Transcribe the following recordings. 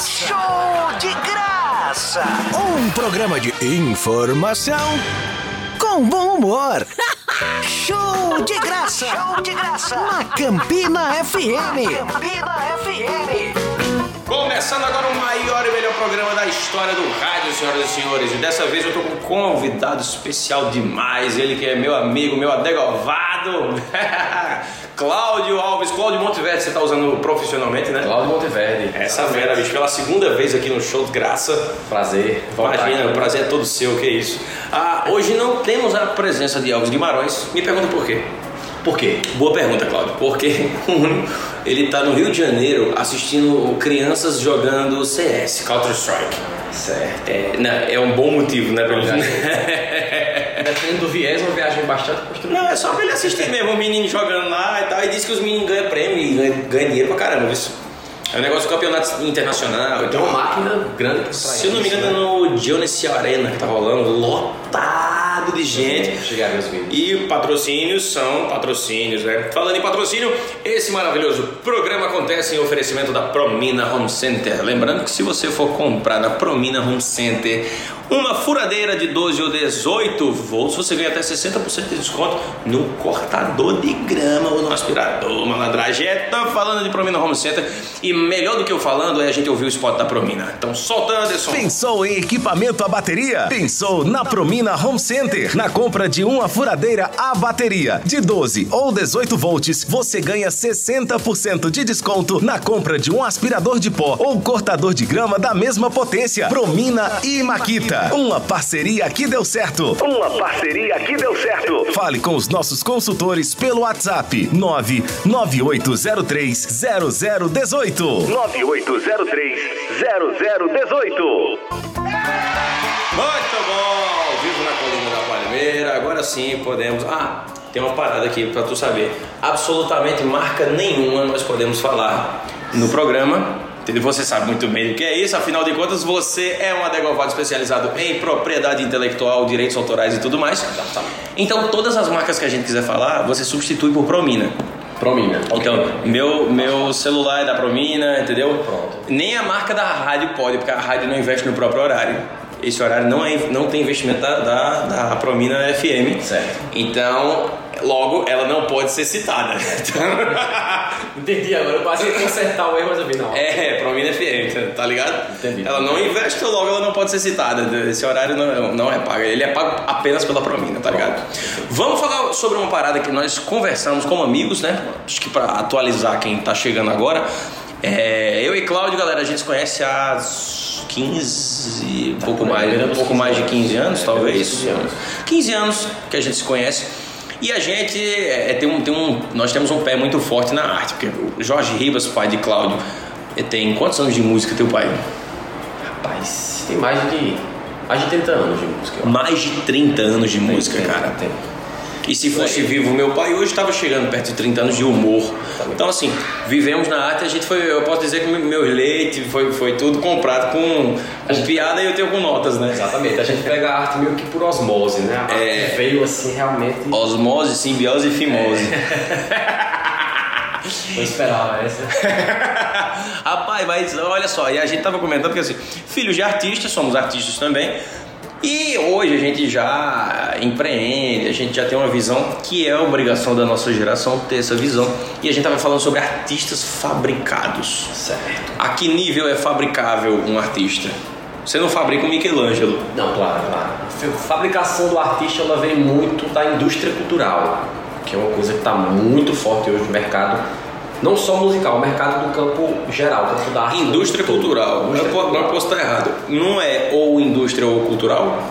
graça! Show de graça! Um programa de informação com bom humor. Show de graça! Show de graça! Na Campina FM! Campina FM! Começando agora o maior e melhor programa da história do rádio, senhoras e senhores. E dessa vez eu tô com um convidado especial demais. Ele que é meu amigo, meu adegovado. Cláudio Alves, Cláudio Monteverde, você tá usando profissionalmente, né? Cláudio Monteverde. Essa fera, bicho, pela segunda vez aqui no show de graça. Prazer. Imagina, aqui. o prazer é todo seu, que isso. Ah, hoje não temos a presença de Alves Guimarães. Me pergunta por quê? Por quê? Boa pergunta, Cláudio. Porque ele tá no Rio de Janeiro assistindo crianças jogando CS, Counter-Strike. Certo. É, não, é um bom motivo, né, pra ele. Dependendo do viés, uma viagem bastante construída. Não, é só pra ele assistir mesmo, o menino jogando lá e tal. E diz que os meninos ganham prêmio e ganham, ganham dinheiro pra caramba. Isso. É um negócio do campeonato internacional. Tem Então, uma máquina grande trás se eu não me engano, né? é no Genesis Arena que tá rolando, lotado de gente. Chegaram os vídeos. E patrocínios são patrocínios, né? Falando em patrocínio, esse maravilhoso programa acontece em oferecimento da Promina Home Center. Lembrando que se você for comprar na Promina Home Center uma furadeira de 12 ou 18 volts, você ganha até 60% de desconto no cortador de grama ou no aspirador, malandragem. É, tá falando de Promina Home Center e melhor do que eu falando é a gente ouvir o spot da Promina. Então solta, Anderson. Pensou em equipamento a bateria? Pensou na Promina Home Center. Na compra de uma furadeira a bateria de 12 ou 18 volts, você ganha 60% de desconto na compra de um aspirador de pó ou cortador de grama da mesma potência. Promina e Maquita. Uma parceria que deu certo. Uma parceria que deu certo. Fale com os nossos consultores pelo WhatsApp 99803 0018. 9803 0018. Muito bom! Vivo na colina da Palmeira. Agora sim podemos. Ah, tem uma parada aqui pra tu saber. Absolutamente marca nenhuma nós podemos falar no programa. Entendeu? Você sabe muito bem o que é isso, afinal de contas, você é um adegovado especializado em propriedade intelectual, direitos autorais e tudo mais. Então, todas as marcas que a gente quiser falar, você substitui por Promina. Promina. Então, meu, meu celular é da Promina, entendeu? Pronto. Nem a marca da rádio pode, porque a rádio não investe no próprio horário. Esse horário não, é, não tem investimento da, da, da Promina FM. Certo. Então, logo, ela não pode ser citada. Entendi agora. Eu passei a consertar o erro, mas eu vi, não. é, Promina FM, tá ligado? Entendi. Ela não investe, logo ela não pode ser citada. Esse horário não, não é pago. Ele é pago apenas pela Promina, tá ligado? Vamos falar sobre uma parada que nós conversamos como amigos, né? Acho que pra atualizar quem tá chegando agora. É, eu e Cláudio, galera, a gente se conhece há 15, um pouco mais, um pouco 15 mais de anos. 15 anos, É, talvez. beirando os 15 anos. 15 anos que a gente se conhece. E a gente é, tem um, tem um, nós temos um pé muito forte na arte, porque o Jorge Ribas, pai de Cláudio, ele tem quantos anos de música teu pai? Rapaz, tem mais de. Mais de 30 anos de música. Mais de 30 anos de música, Tem, cara. Tem. E se fosse vivo meu pai, hoje estava chegando perto de 30 anos de humor. Então, assim, vivemos na arte, a gente foi, eu posso dizer que meu leite foi, foi tudo comprado com, com piada e eu tenho com notas, né? Exatamente. A gente pega a arte meio que por osmose, né? A arte É. veio assim realmente. Osmose, simbiose e fimose. Eu esperava essa. Rapaz, mas olha só, e a gente tava comentando que assim, filhos de artistas, somos artistas também. E hoje a gente já empreende, a gente já tem uma visão que é obrigação da nossa geração ter essa visão. E a gente tava falando sobre artistas fabricados. Certo. A que nível é fabricável um artista? Você não fabrica um Michelangelo. Não, claro, claro. A fabricação do artista ela vem muito da indústria cultural, que é uma coisa que está muito forte hoje no mercado, não só musical, o mercado do campo geral, campo da arte. Indústria cultural. Indústria eu, cultural. não posso estar errado. Não é ou indústria ou cultural?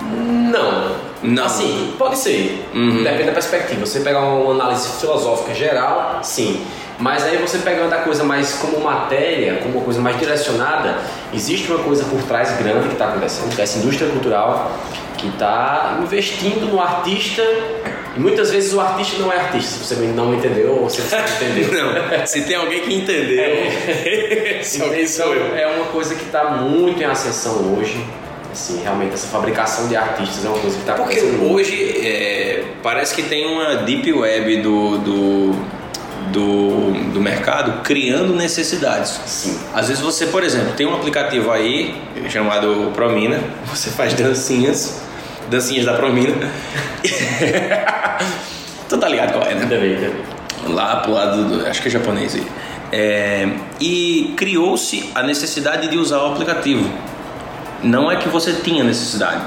Não. Não. Assim, pode ser. Uhum. Depende da perspectiva. Você pegar uma análise filosófica geral, sim. Mas aí você pegando a coisa mais como matéria, como uma coisa mais direcionada, existe uma coisa por trás grande que está acontecendo, que é essa indústria cultural que está investindo no artista e muitas vezes o artista não é artista. Se você não entendeu ou se você não entendeu. Não. Se tem alguém que entendeu. Esse alguém Então, sou eu. é uma coisa que está muito em ascensão hoje. Assim, realmente essa fabricação de artistas é uma coisa que está Porque hoje é, parece que tem uma deep web do, do, do, do mercado criando necessidades. Sim. Às vezes você, por exemplo, tem um aplicativo aí chamado Promina, você faz dancinhas, dancinhas da Promina. tu tá ligado qual é, né? Bem. Lá pro lado do. Acho que é japonês aí. É, e criou-se a necessidade de usar o aplicativo. Não é que você tinha necessidade.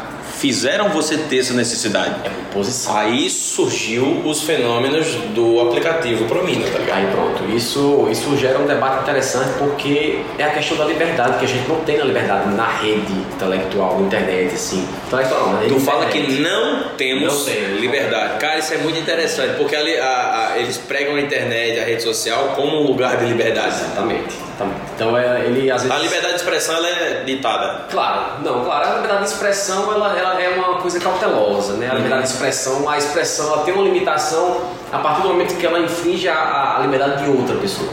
Fizeram você ter essa necessidade. É uma posição. Aí surgiu os fenômenos do aplicativo Promina, tá ligado? Aí pronto, isso, isso gera um debate interessante porque é a questão da liberdade, que a gente não tem na liberdade na rede intelectual, na internet, assim. Intelectual, não, na rede Tu fala que não temos Não tem. liberdade. Cara, isso é muito interessante, porque ali, a- a- eles pregam a internet, a rede social, como um lugar de liberdade. Exatamente. Então é, ele às vezes. A liberdade de expressão ela é ditada. Claro, não, claro, a liberdade de expressão ela, ela é uma coisa cautelosa, né? A liberdade de expressão, a expressão ela tem uma limitação a partir do momento que ela infringe a, a liberdade de outra pessoa.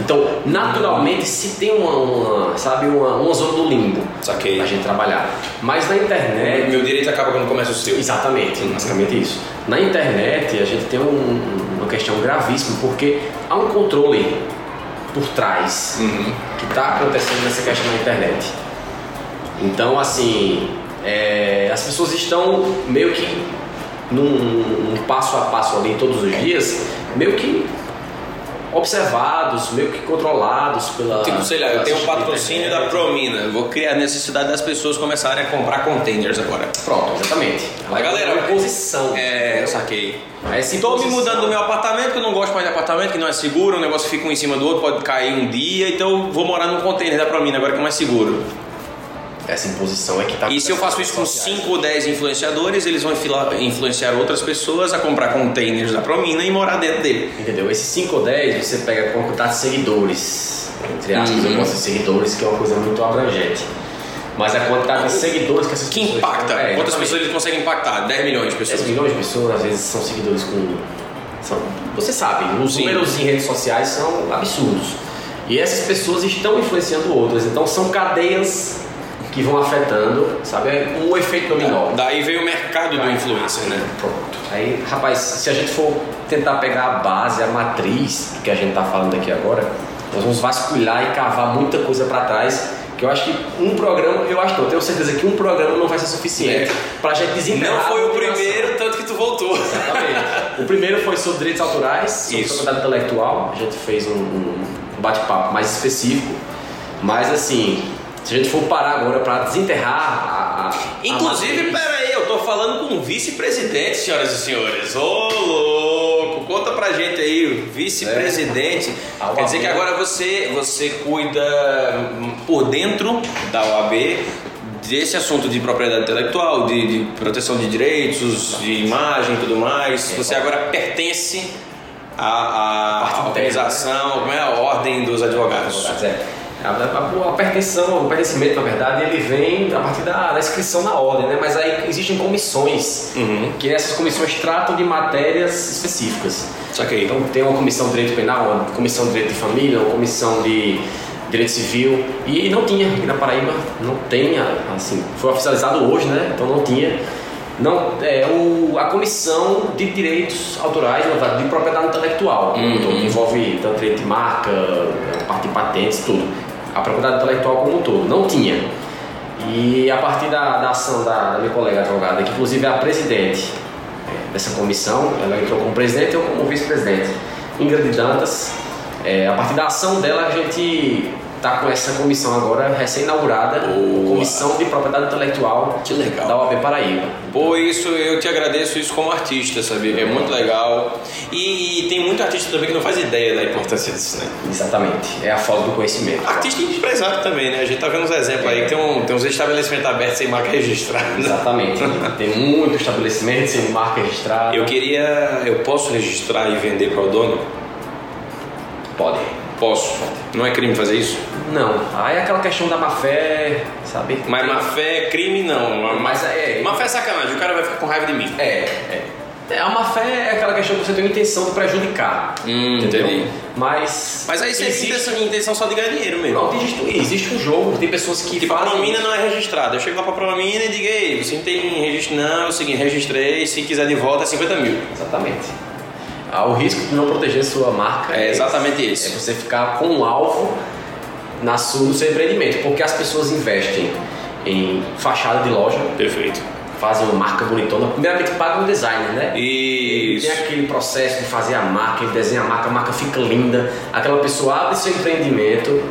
Então, naturalmente, se tem uma, uma, sabe, uma, uma zona do limbo Saquei. pra gente trabalhar. Mas na internet, Meu direito acaba quando começa o seu. Exatamente, basicamente isso. Na internet a gente tem um- uma questão gravíssima porque há um controle por trás Uhum. que está acontecendo nessa questão na internet. Então, assim, é, as pessoas estão meio que num, num passo a passo ali todos os dias, meio que observados, meio que controlados pela. Tipo, sei lá, eu tenho um patrocínio da. Promina. eu Vou criar a necessidade das pessoas começarem a comprar containers agora. Pronto, exatamente. A galera, é uma posição. É, eu saquei. Essa Estou me mudando do meu apartamento, que eu não gosto mais de apartamento, que não é seguro, o negócio fica um em cima do outro, pode cair um dia, então eu vou morar num container da Promina agora que é mais seguro. Essa imposição é que está E se eu faço isso com 5 ou 10 influenciadores, eles vão influenciar outras pessoas a comprar containers da Promina e morar dentro dele. Entendeu? Esses 5 ou 10 você pega com a quantidade de seguidores. Entre aspas, Uhum. eu gosto de seguidores, que é uma coisa muito abrangente. Mas a quantidade de seguidores que essas Que pessoas. impacta. É, Quantas pessoas eles conseguem impactar? 10 milhões de 10 pessoas. milhões de pessoas, às vezes, são seguidores com. São, você sabe, os Sim. números em redes sociais são absurdos. E essas pessoas estão influenciando outras. Então são cadeias que vão afetando, sabe? É um efeito dominó. Daí veio o mercado do influencer, né? Pronto. Aí, rapaz, se a gente for tentar pegar a base, a matriz que a gente tá falando aqui agora, nós vamos vasculhar e cavar muita coisa para trás. Que eu acho que um programa, eu acho que eu tenho certeza que um programa não vai ser suficiente pra gente desenterrar. Não foi o primeiro, tanto que tu voltou. Exatamente. O primeiro foi sobre direitos autorais, sobre Isso. propriedade intelectual. A gente fez um, um bate-papo mais específico. Mas assim, se a gente for parar agora para desenterrar a. a- a Inclusive, matriz- peraí, eu tô falando com o vice-presidente, senhoras e senhores. Ô, louco! Conta pra gente aí, vice-presidente. A Quer dizer que agora você, você cuida hum, por dentro da OAB desse assunto de propriedade intelectual, de, de proteção de direitos, de imagem e tudo mais. Você agora pertence à, à organização, como é a ordem dos advogados. É, a, pertenção, o pertencimento, na verdade, ele vem a partir da, da inscrição na ordem, né? Mas aí existem comissões, Uhum. que essas comissões tratam de matérias específicas. Saquei. Então tem uma comissão de direito penal, uma comissão de direito de família, uma comissão de direito civil e não tinha aqui na Paraíba, não tem, assim, foi oficializado hoje, né? Então não tinha. Não, é o, a comissão de direitos autorais, de propriedade intelectual, um todo, que envolve tanto direito de marca, parte de patentes, tudo. A propriedade intelectual como um todo, não tinha. E a partir da, da ação da, da minha colega advogada, que inclusive é a presidente é, dessa comissão, ela entrou como presidente e eu como vice-presidente, Ingrid Dantas, é, a partir da ação dela a gente está com essa comissão agora recém-inaugurada. Comissão de Propriedade Intelectual Que legal. da OAB Paraíba. Pô, isso eu te agradeço isso como artista, sabia? É muito legal. E, e tem muito artista também que não faz ideia da importância disso, né? Exatamente, é a falta do conhecimento. Artista e empresário também, né? A gente tá vendo uns exemplos aí que tem, um, tem uns estabelecimentos abertos sem marca registrada. Exatamente, tem muito estabelecimento sem marca registrada. Eu queria. Eu posso registrar e vender para o dono? Pode. Posso. Não é crime fazer isso? Não, aí é aquela questão da má fé, sabe? Mas má fé é crime, não. Mas é- má fé é sacanagem, o cara vai ficar com raiva de mim. É, é. É, a má fé é aquela questão que você tem uma intenção de prejudicar. Hum, entendeu? entendi. Mas. Mas aí você existe. essa intenção só de ganhar dinheiro mesmo. Não, existe, existe um jogo, tem pessoas que Tipo, a fazem. Promina não é registrada. Eu chego lá pra Promina e digo, ei, você não tem registro? Não, é o seguinte, registrei, se quiser de volta é 50 mil. Exatamente. Ah, o risco de não proteger sua marca É exatamente É isso. você ficar com um alvo na sua, no seu empreendimento, porque as pessoas investem em fachada de loja, Perfeito. fazem uma marca bonitona, primeiramente pagam um designer, né? Isso. Tem aquele processo de fazer a marca, ele desenha a marca, a marca fica linda, aquela pessoa abre seu empreendimento,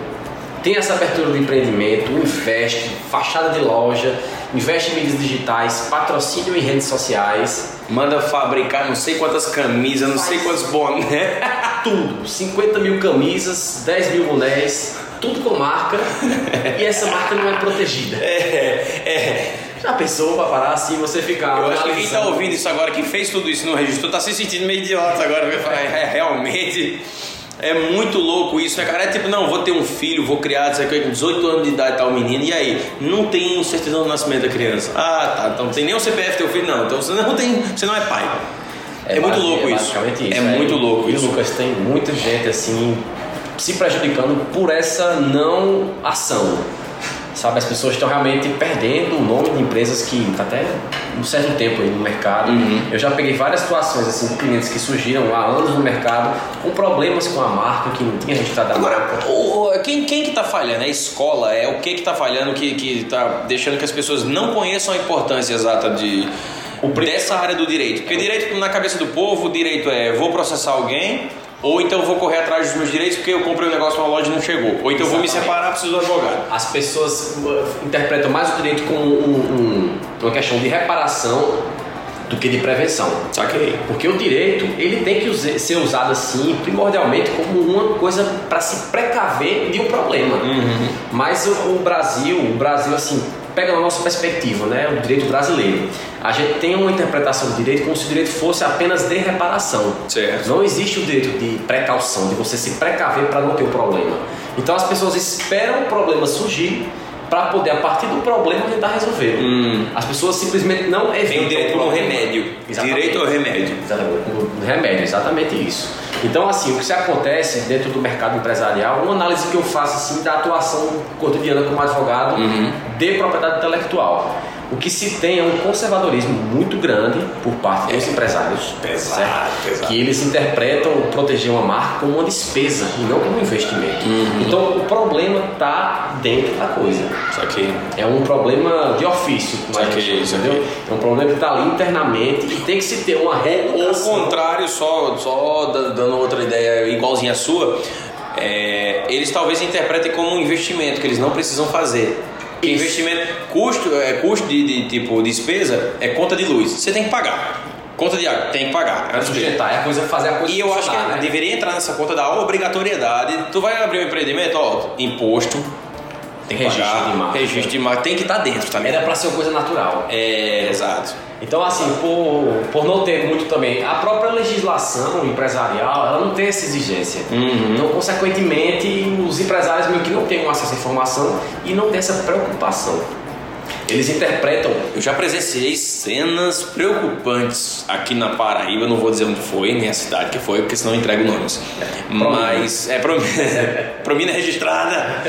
tem essa abertura do empreendimento, investe, fachada de loja, investe em mídias digitais, patrocínio em redes sociais, Manda fabricar não sei quantas camisas, não sei quantos boné. tudo, 50 mil camisas, 10 mil bonés, tudo com marca, e essa marca não é protegida. É, é. Já pensou pra parar assim, você ficar Eu acho que quem tá ouvindo isso agora, que fez tudo isso no registro, tá se sentindo meio idiota agora. porque fala, É, realmente. É muito louco isso, né, cara? É tipo, não, vou ter um filho, vou criar, sei o que, com 18 anos de idade tal menino, e aí? Não tem certidão do nascimento da criança. Ah, tá, então não tem nem o CPF teu filho, não. Então você não tem. Você não é pai. É, muito basi- louco é isso. basicamente É muito louco e, isso. Lucas, tem muita gente assim se prejudicando por essa não ação. Sabe, as pessoas estão realmente perdendo o nome de empresas que está até um certo tempo aí no mercado. Uhum. Eu já peguei várias situações assim de clientes que surgiram há anos no mercado com problemas com a marca, que não tinha registrado a marca. Agora, o- o- quem, quem que tá falhando? É a escola? É o que que tá falhando que, que tá deixando que as pessoas não conheçam a importância exata de dessa área do direito? Porque direito na cabeça do povo, o direito é vou processar alguém ou então vou correr atrás dos meus direitos porque eu comprei um negócio numa loja e não chegou. Ou então vou me Exatamente. separar, preciso do advogado. As pessoas uh, interpretam mais o direito como um- um- uma questão de reparação do que de prevenção. Saquei. Porque o direito, ele tem que ser usado assim, primordialmente, como uma coisa para se precaver de um problema. Mas o, o Brasil, o Brasil assim, pega na nossa perspectiva, né, o direito brasileiro. A gente tem uma interpretação do direito como se o direito fosse apenas de reparação. Certo. Não existe o direito de precaução, de você se precaver para não ter o problema. Então as pessoas esperam o problema surgir para poder, a partir do problema, tentar resolver. As pessoas simplesmente não evitam Tem direito problema. remédio. Exatamente. Direito ao remédio. Exatamente, remédio, exatamente isso. Então, assim, o que se acontece dentro do mercado empresarial, uma análise que eu faço assim da atuação cotidiana como advogado de propriedade intelectual. O que se tem é um conservadorismo muito grande por parte dos empresários. Pesado, pesado. Que eles interpretam proteger uma marca como uma despesa e não como um investimento. Então, o problema está dentro da coisa. É um problema de ofício, como chama, entendeu? É um problema que está ali internamente e tem que se ter uma Ou o reeducação. contrário, só, só da- dando outra ideia igualzinha à sua, é, eles talvez interpretem como um investimento que eles não precisam fazer. Porque Isso. investimento, custo, é, custo de, de, tipo despesa é conta de luz. Você tem que pagar. Conta de água, tem que pagar. É sustentar, é a coisa fazer a coisa E eu acho que né? deveria entrar nessa conta da obrigatoriedade. Tu vai abrir um empreendimento, ó, imposto, tem que Registro pagar, de marca. registro de marca, tem que estar dentro também. Era para ser uma coisa natural. É, exato. Então, assim, por, por não ter muito também, a própria legislação empresarial, ela não tem essa exigência. Uhum. Então, consequentemente, os empresários meio que não têm um acesso à informação e não têm essa preocupação. Eles interpretam Eu já presenciei cenas preocupantes aqui na Paraíba, não vou dizer onde foi, nem a cidade que foi, porque senão eu entrego nomes. Mas é pro- promina registrada.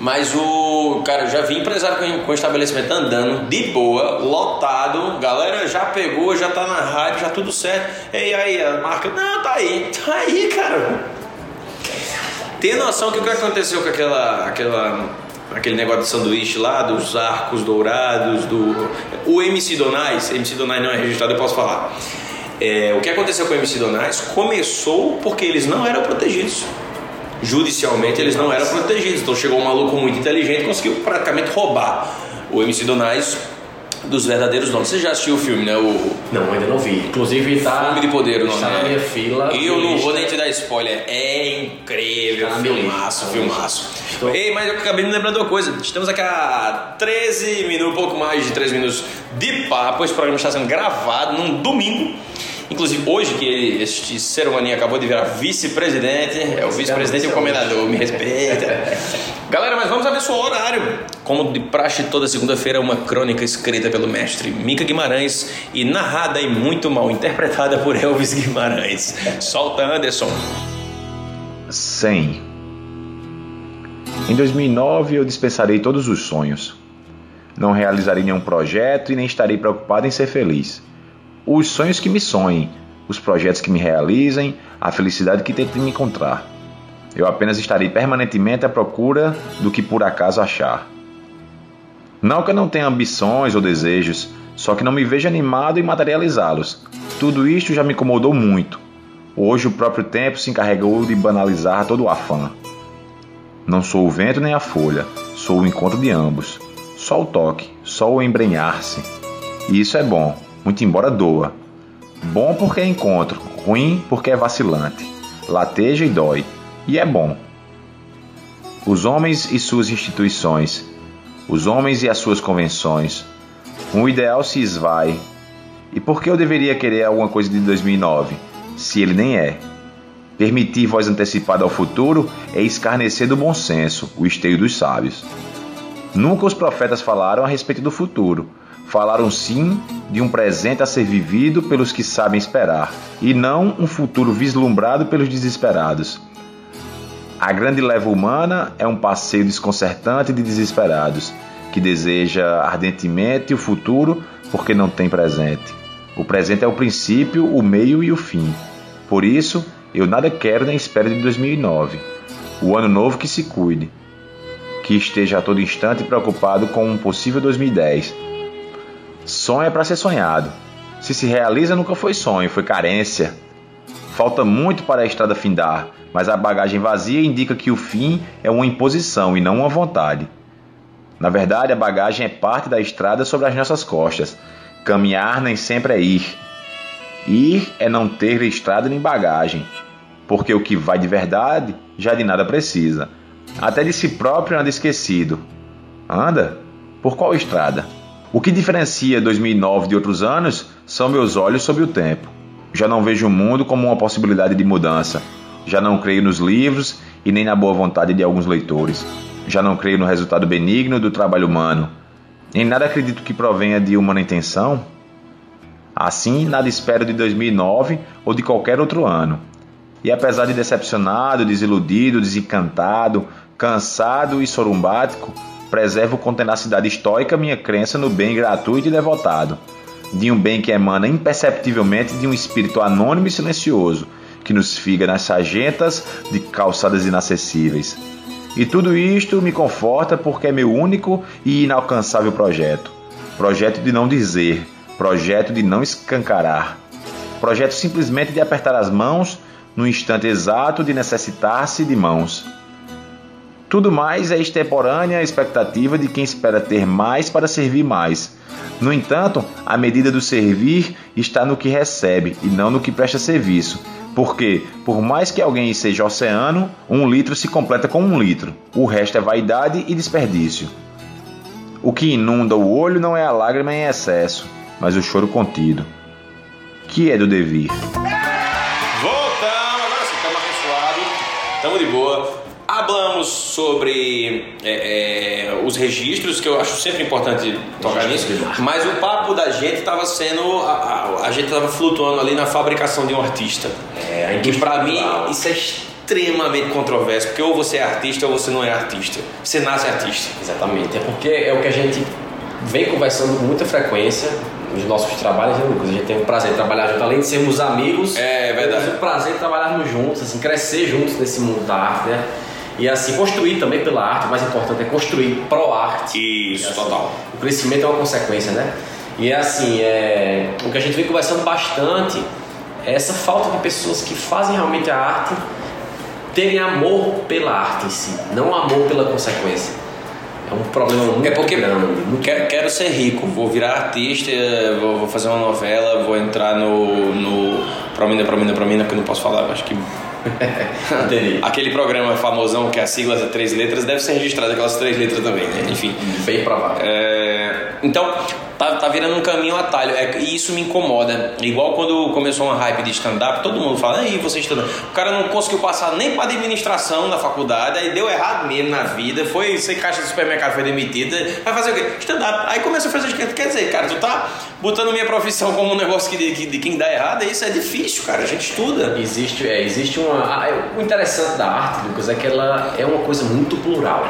Mas o cara, eu já vi empresário com, com estabelecimento andando de boa, lotado, galera já pegou, já tá na rádio, já tudo certo. E aí a marca, não, tá aí, tá aí, cara. Tem noção que o que aconteceu com aquela, aquela, aquele negócio de sanduíche lá, dos arcos dourados, do. O MC Donais, MC Donais não é registrado, eu posso falar. É, o que aconteceu com o MC Donais começou porque eles não eram protegidos. Judicialmente eles não eram protegidos. Então chegou um maluco muito inteligente e conseguiu praticamente roubar o MC Donais dos verdadeiros donos. Você já assistiu o filme, né? O Não, ainda não vi. Inclusive tá. Fome de Poder, o nome Está na é. minha fila. E eu não vou nem te dar spoiler. É incrível. Tá Filmaço, filmaço. Estou- Ei, mas eu acabei me lembrando de uma coisa. Estamos aqui há 13 minutos, pouco mais de 13 minutos de papo. Esse programa está sendo gravado num domingo. Inclusive hoje que ele- este ser humaninho acabou de virar vice-presidente, é o vice-presidente e o comendador, me respeita. Galera, mas vamos abençoar o horário. Como de praxe toda segunda-feira, uma crônica escrita pelo mestre Mica Guimarães e narrada e muito mal interpretada por Elvis Guimarães. Solta, Anderson. 100. Em 2009 eu dispensarei todos os sonhos. Não realizarei nenhum projeto e nem estarei preocupado em ser feliz. Os sonhos que me sonhem, os projetos que me realizem, a felicidade que tento me encontrar. Eu apenas estarei permanentemente à procura do que por acaso achar. Não que eu não tenha ambições ou desejos, só que não me vejo animado em materializá-los. Tudo isto já me incomodou muito. Hoje o próprio tempo se encarregou de banalizar todo o afã. Não sou o vento nem a folha, sou o encontro de ambos. Só o toque, só o embrenhar-se. E isso é bom, muito embora doa. Bom porque é encontro, ruim porque é vacilante. Lateja e dói, e é bom. Os homens e suas instituições, os homens e as suas convenções. Um ideal se esvai. E por que eu deveria querer alguma coisa de 2009, se ele nem é? Permitir voz antecipada ao futuro é escarnecer do bom senso, o esteio dos sábios. Nunca os profetas falaram a respeito do futuro. Falaram sim de um presente a ser vivido pelos que sabem esperar, e não um futuro vislumbrado pelos desesperados. A grande leva humana é um passeio desconcertante de desesperados, que deseja ardentemente o futuro porque não tem presente. O presente é o princípio, o meio e o fim. Por isso, eu nada quero nem espero de 2009. O ano novo que se cuide. Que esteja a todo instante preocupado com um possível 2010. Sonho é para ser sonhado. Se se realiza, nunca foi sonho, foi carência. Falta muito para a estrada findar, mas a bagagem vazia indica que o fim é uma imposição e não uma vontade. Na verdade, a bagagem é parte da estrada sobre as nossas costas. Caminhar nem sempre é ir. Ir é não ter estrada nem bagagem, porque o que vai de verdade já de nada precisa. Até de si próprio anda esquecido. Anda? Por qual estrada? O que diferencia 2009 de outros anos são meus olhos sobre o tempo. Já não vejo o mundo como uma possibilidade de mudança. Já não creio nos livros e nem na boa vontade de alguns leitores. Já não creio no resultado benigno do trabalho humano. Em nada acredito que provenha de humana intenção. Assim, nada espero de 2009 ou de qualquer outro ano. E apesar de decepcionado, desiludido, desencantado, cansado e sorumbático, preservo com tenacidade estoica minha crença no bem gratuito e devotado de um bem que emana imperceptivelmente de um espírito anônimo e silencioso, que nos figa nas sargentas de calçadas inacessíveis. E tudo isto me conforta porque é meu único e inalcançável projeto. Projeto de não dizer, projeto de não escancarar. Projeto simplesmente de apertar as mãos no instante exato de necessitar-se de mãos. Tudo mais é extemporânea expectativa de quem espera ter mais para servir mais no entanto, a medida do servir está no que recebe e não no que presta serviço. Porque, por mais que alguém seja oceano, um litro se completa com um litro. O resto é vaidade e desperdício. O que inunda o olho não é a lágrima em excesso, mas o choro contido. Que é do devir. Voltamos, agora sim, estamos abençoados, estamos de boa. Hablamos sobre é, é, os registros, que eu acho sempre importante tocar nisso, mas o papo da gente estava sendo. A, a, a gente estava flutuando ali na fabricação de um artista. É, que para mim isso é extremamente controverso, porque ou você é artista ou você não é artista. Você nasce artista. Exatamente, é porque é o que a gente vem conversando com muita frequência nos nossos trabalhos, né, Lucas? A gente tem o prazer de trabalhar junto, além de sermos amigos. É verdade. Temos o prazer de trabalharmos juntos, assim, crescer juntos nesse mundo da arte, né? E assim, construir também pela arte, o mais importante é construir pro arte. Isso, assim, total. O crescimento é uma consequência, né? E é assim, é, o que a gente vem conversando bastante é essa falta de pessoas que fazem realmente a arte terem amor pela arte em si, não amor pela consequência. É um problema muito é porque grande. Muito quero, quero ser rico, vou virar artista, vou, vou fazer uma novela, vou entrar no, no Promina, Promina, Promina, porque não posso falar, acho que Entendi. Aquele programa famosão que a sigla é três letras deve ser registrado aquelas três letras também, né? Enfim. Bem provável. É... Então, tá, tá virando um caminho atalho. É, e isso me incomoda. Igual quando começou uma hype de stand-up, todo mundo fala, aí você stand-up. O cara não conseguiu passar nem para administração na faculdade, aí deu errado mesmo na vida, foi ser caixa do supermercado, foi demitida. Vai fazer o quê? Stand-up. Aí começou a fazer o que quer dizer, cara, tu tá botando minha profissão como um negócio que, de, de quem dá errado, isso é difícil, cara. A gente estuda. Existe, é, existe uma. Ah, O interessante da arte, Lucas, é que ela é uma coisa muito plural.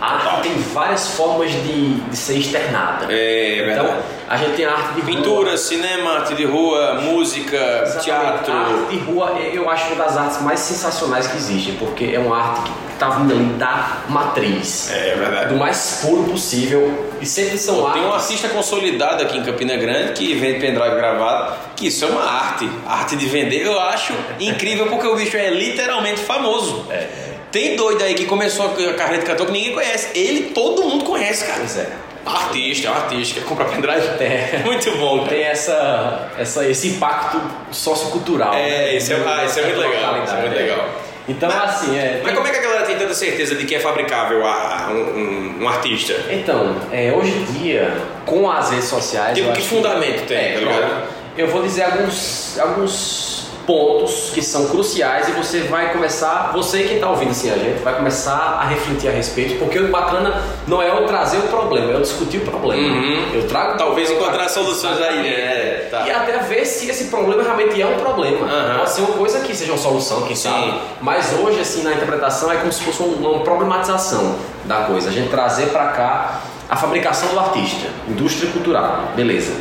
A arte tem várias formas de, de ser externada. É, então, verdade. a gente tem a arte de rua. Pintura, cinema, arte de rua, música, Exatamente. teatro. A arte de rua eu acho uma das artes mais sensacionais que existe, porque é uma arte que está vindo ali da matriz. É verdade. Do mais puro possível. E sempre são Pô, tem um artes. artista consolidado aqui em Campina Grande que vende pendrive gravado, que isso é uma arte. A arte de vender eu acho incrível porque o bicho é literalmente famoso. É. Tem doido aí que começou a carreira de cantor que ninguém conhece. Ele todo mundo conhece, cara. Pois é. Artista, é um artista, quer comprar pendrive? É. Muito bom, cara. Tem essa, essa, esse impacto sociocultural. É, né? isso é, ah, isso é muito legal. Isso é muito legal. Então, assim, é. Mas como é que a galera tem tanta certeza de que é fabricável a- um, um- um artista? Então, é, hoje em dia, com as redes sociais. Tipo, que fundamento tem, é, tá ligado? Eu vou dizer alguns, alguns pontos que são cruciais e você vai começar, você que está ouvindo assim a gente, vai começar a refletir a respeito, porque o bacana não é eu trazer o problema, é eu discutir o problema. Uhum. Eu trago Talvez eu encontrar soluções aí, né? É, tá. E até ver se esse problema realmente é um problema. Aham. Pode ser uma coisa que seja uma solução, quem Sim. sabe. Mas hoje, assim, na interpretação é como se fosse um- uma problematização da coisa. A gente trazer para cá a fabricação do artista, indústria cultural, beleza.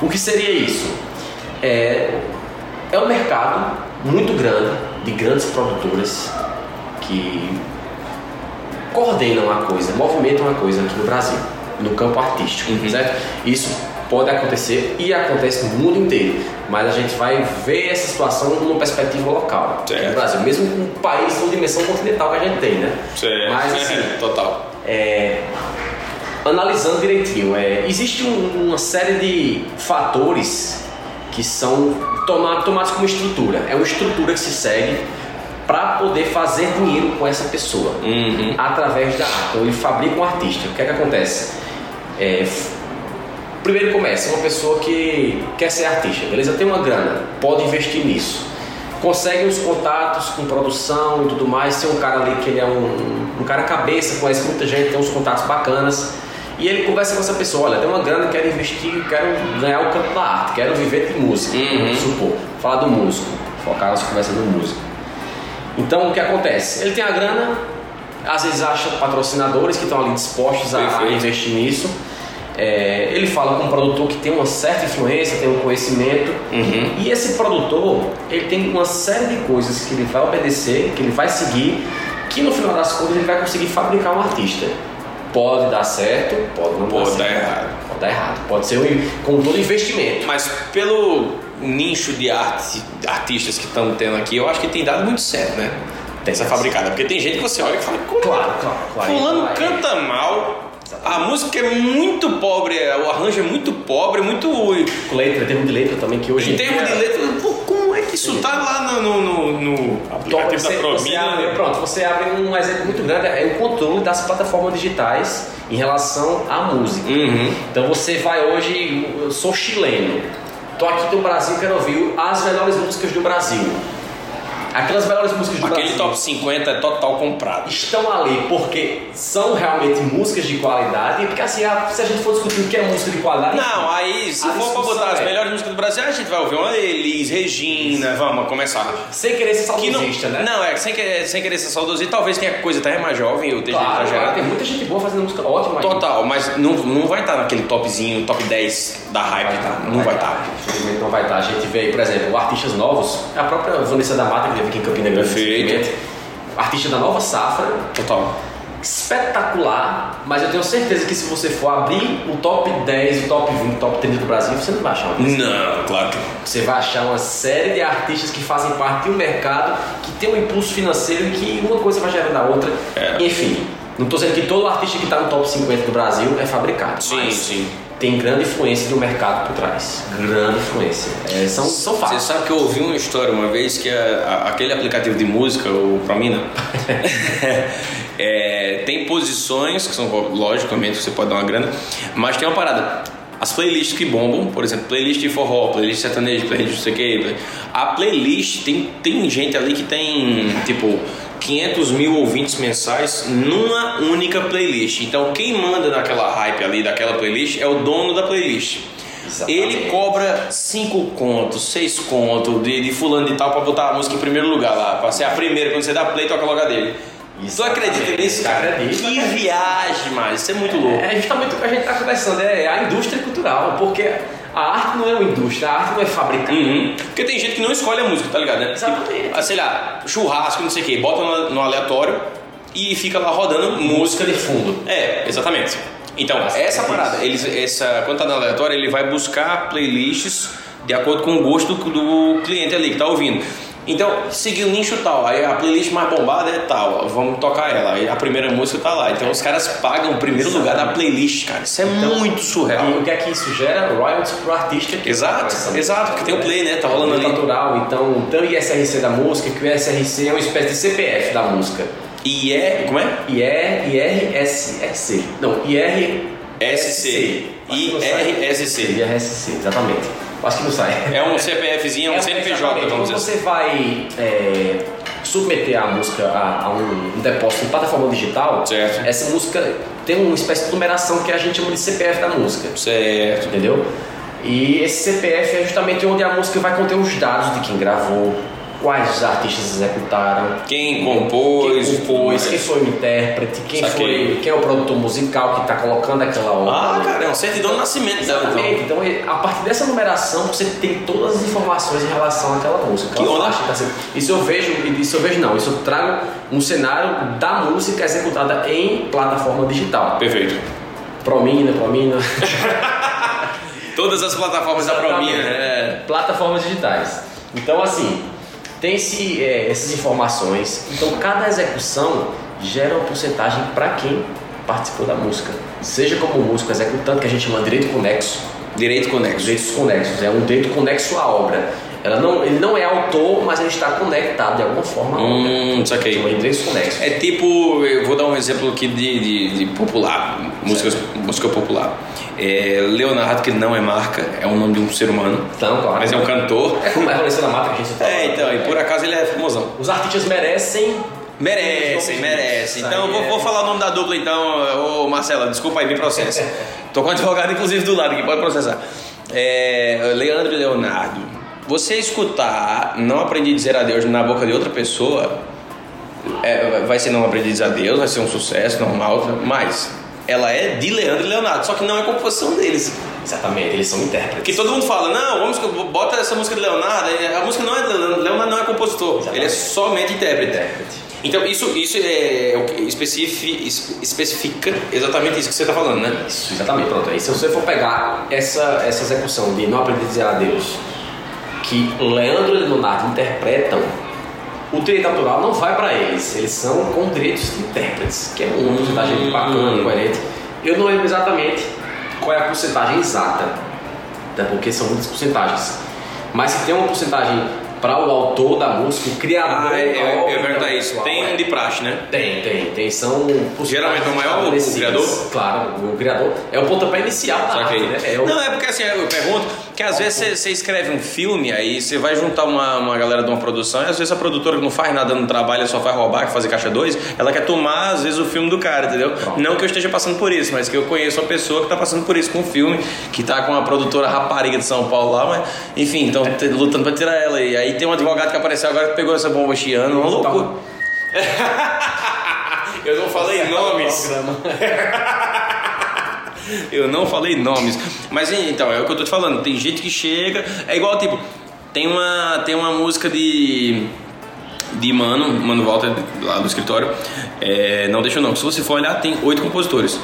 O que seria isso? É, é um mercado muito grande de grandes produtoras que coordenam a coisa, movimentam a coisa aqui no Brasil, no campo artístico, Uhum. certo? Isso pode acontecer e acontece no mundo inteiro, mas a gente vai ver essa situação numa perspectiva local, Certo. no Brasil, mesmo com um país com dimensão continental que a gente tem, né? Certo. Mas assim, total. é, analisando direitinho, é, existe um- uma série de fatores que são toma- tomados como estrutura. É uma estrutura que se segue para poder fazer dinheiro com essa pessoa Uhum. através da arte. Então ele fabrica um artista. O que é que acontece? É, primeiro começa uma pessoa que quer ser artista, beleza? Tem uma grana, pode investir nisso. Consegue os contatos com produção e tudo mais. Tem um cara ali que ele é um, um cara cabeça, conhece muita gente, tem uns contatos bacanas. E ele conversa com essa pessoa, olha, tem uma grana, quero investir, quero ganhar o campo da arte, quero viver de música, Uhum. vamos supor. Falar do músico, focar nas conversas do músico. Então o que acontece? Ele tem a grana, às vezes acha patrocinadores que estão ali dispostos a, a investir nisso. É, ele fala com um produtor que tem uma certa influência, tem um conhecimento. Uhum. E esse produtor, ele tem uma série de coisas que ele vai obedecer, que ele vai seguir, que no final das contas ele vai conseguir fabricar um artista. Pode dar certo, pode não Pode dar dar errado. Pode dar errado. Pode ser um, como todo investimento. Mas pelo nicho de arte, artistas que estão tendo aqui, eu acho que tem dado muito certo, né? Tem, Essa fabricada. Porque tem gente que você olha e fala, como Claro, claro, claro. Fulano é- canta mal, a música é muito pobre, o arranjo é muito pobre, muito. Com letra, termo de letra também, que hoje Em termos de letra, pô, como é que isso tá lá no, no, no- no aplicativo Você, da você abre, Promina? pronto, você abre um exemplo muito grande, é o controle das plataformas digitais em relação à música. Uhum. Então você vai hoje, eu sou chileno, tô aqui no Brasil, quero ouvir as melhores músicas do Brasil. Aquelas melhores músicas do Aquele Brasil top 50 é total comprado. estão ali porque são realmente músicas de qualidade, e porque assim, a- se a gente for discutir o que é música de qualidade, Não, aí se for pra botar as é- melhores músicas do Brasil, a gente vai ouvir uma Elis, Regina, vamos começar. sem querer ser Que não, saudosista, né? não, é sem querer, sem querer ser saudosista, talvez tenha coisa até mais jovem, eu esteja Claro, claro, exagerando. tem muita gente boa fazendo música ótima aí. Total, mas não, não vai estar naquele topzinho, top 10 da hype, Vai tá, não vai estar. Infelizmente não vai estar. A gente vê, por exemplo, artistas novos, a própria Vanessa da Mata, que teve aqui em Campina Grande Perfeito. recentemente, artista da nova safra, Total. espetacular, mas eu tenho certeza que se você for abrir o top 10, o top 20, o top 30 do Brasil, você não vai achar uma desse. Não, claro que não. Você vai achar uma série de artistas que fazem parte de um mercado que tem um impulso financeiro e que uma coisa vai gerando a outra. É. Enfim, não estou dizendo que todo artista que está no top 50 do Brasil é fabricado. Sim, sim. Tem grande influência do mercado por trás. Grande influência. É, são, são Você fatos. sabe que eu ouvi uma história uma vez que a- a- aquele aplicativo de música, o Promina, é, tem posições, que são logicamente você pode dar uma grana, mas tem uma parada. As playlists que bombam, por exemplo, playlist de forró, playlist sertanejo, playlist não sei o que. A playlist tem, tem gente ali que tem tipo 500 mil ouvintes mensais numa única playlist. Então quem manda naquela hype ali daquela playlist é o dono da playlist. Exatamente. Ele cobra 5 contos, 6 contos de, de fulano de tal pra botar a música em primeiro lugar lá, pra ser a primeira, quando você dá play, toca logo a dele. Tu acredita nisso, cara? Acredito. Que viagem, mas isso é muito louco. É justamente o que a gente está conversando, é a indústria cultural, porque a arte não é uma indústria, a arte não é fabricada. Uhum. Porque tem gente que não escolhe a música, tá ligado? Né? Exatamente. Tipo, sei lá, churrasco, não sei o que, bota no, aleatório e fica lá rodando música Música de fundo. É, exatamente. Então, Nossa, essa é parada, eles, essa, quando tá no aleatório, ele vai buscar playlists de acordo com o gosto do cliente ali que tá ouvindo. Então, seguir o nicho tal, aí a playlist mais bombada é tal, vamos tocar ela, aí a primeira música tá lá. Então os caras pagam o primeiro lugar da playlist, cara. Isso é muito surreal. E o que é que isso gera? Royalties pro artista que Exato, tá exato, porque tem o play, né? Tá rolando ali. natural, então tem o ISRC da música, que o ISRC é uma espécie de CPF da música. E é. Como é? IR, IRSC. Não, IR... SC. IRSC. IRSC, exatamente. Acho que não sai. É um CPFzinho, é um CNPJ, exatamente. vamos Quando dizer você vai é, submeter a música a, a um, um depósito em plataforma digital, Certo. essa música tem uma espécie de numeração que a gente chama de CPF da música. Certo. Entendeu? E esse CPF é justamente onde a música vai conter os dados de quem gravou, quais artistas executaram, Quem compôs, quem compôs, quem foi o intérprete, quem Saquei. foi, quem é o produtor musical que está colocando aquela obra. Ah, cara, é um certidão de nascimento dela, então. Exatamente. Então, a partir dessa numeração, você tem todas as informações em relação àquela música. Que onda. tá sendo- Isso eu vejo, isso eu vejo não, isso eu trago um cenário da música executada em plataforma digital. Perfeito. Promina, Promina. Todas as plataformas da Promina, né? Plataformas digitais. Então, assim, tem esse, é, essas informações. Então, cada execução gera uma porcentagem para quem participou da música. Seja como músico executante, que a gente chama direito conexo. Direito conexo. Direitos conexos, é um direito conexo à obra. Ela não, ele não é autor, mas ele está conectado de alguma forma. Hum, saquei. Direitos conexos. É tipo, eu vou dar um exemplo aqui de, de, de popular, música, música popular. É, Leonardo, que não é marca, é o nome de um ser humano, Então, claro. mas é um cantor. É como a Valência da Mata que a gente fala. É, então, e por acaso ele é famosão. Os artistas merecem. Merecem, merecem. Então vou, vou falar o nome da dupla então, ô Marcela, desculpa aí, me processa. Tô com um advogado inclusive do lado que pode processar. É, Leandro e Leonardo, você escutar Não Aprendi a Dizer Adeus na boca de outra pessoa, é, vai ser Não Aprendi a Dizer Adeus, vai ser um sucesso normal, mas ela é de Leandro e Leonardo, só que não é composição deles. Exatamente, eles são intérpretes. Porque todo mundo fala, não, vamos bota essa música de Leonardo, a música não é de Leonardo, Leonardo não é compositor, Exatamente. ele é somente intérprete. Intérprete. Então isso, isso é que especifi- especifica exatamente isso que você está falando, né? Isso, exatamente, pronto. Aí se você for pegar essa, essa execução de Não Aprendi a Dizer Adeus, que Leandro e Leonardo interpretam, o direito autoral não vai para eles, eles são com direitos de intérpretes, que é uma porcentagem bacana, coerente. Eu não lembro exatamente qual é a porcentagem exata, até porque são muitas porcentagens. Mas se tem uma porcentagem para o autor da música, o criador Ah, é, da é, obra é verdade isso. Tem é. um de praxe, né? Tem, tem, tem. São Geralmente é o maior, o criador? Claro, o criador é o pontapé inicial da arte, né? É o... Não, é porque assim, eu pergunto que às vezes você, escreve um filme, aí você vai juntar uma, uma galera de uma produção, e às vezes a produtora que não faz nada no trabalho, só faz roubar, fazer caixa 2, ela quer tomar, às vezes, o filme do cara, entendeu? Pronto. Não que eu esteja passando por isso, mas que eu conheço uma pessoa que tá passando por isso com um filme, que tá com uma produtora rapariga de São Paulo lá, mas enfim, então lutando pra tirar ela. E aí tem um advogado que apareceu agora que pegou essa bomba chiando, uma Tá loucura. Eu não falei nomes. Eu não falei nomes. Mas então, é o que eu tô te falando. Tem gente que chega. É igual, tipo, tem uma, tem uma música de. De Mano, Mano Walter, lá do escritório. É, não deixa não. Se você for olhar, tem oito compositores.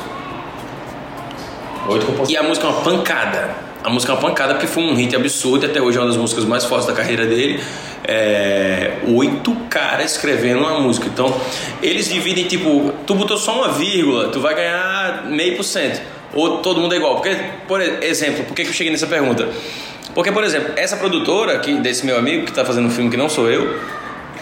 Oito compositores. E a música é uma pancada. A música é uma pancada porque foi um hit absurdo. e Até hoje é uma das músicas mais fortes da carreira dele. É, oito caras escrevendo uma música. Então, eles dividem tipo: tu botou só uma vírgula, tu vai ganhar meio por cento. Ou todo mundo é igual. Porque, por exemplo, por que eu cheguei nessa pergunta? Porque, por exemplo, essa produtora aqui, desse meu amigo que está fazendo um filme que não sou eu,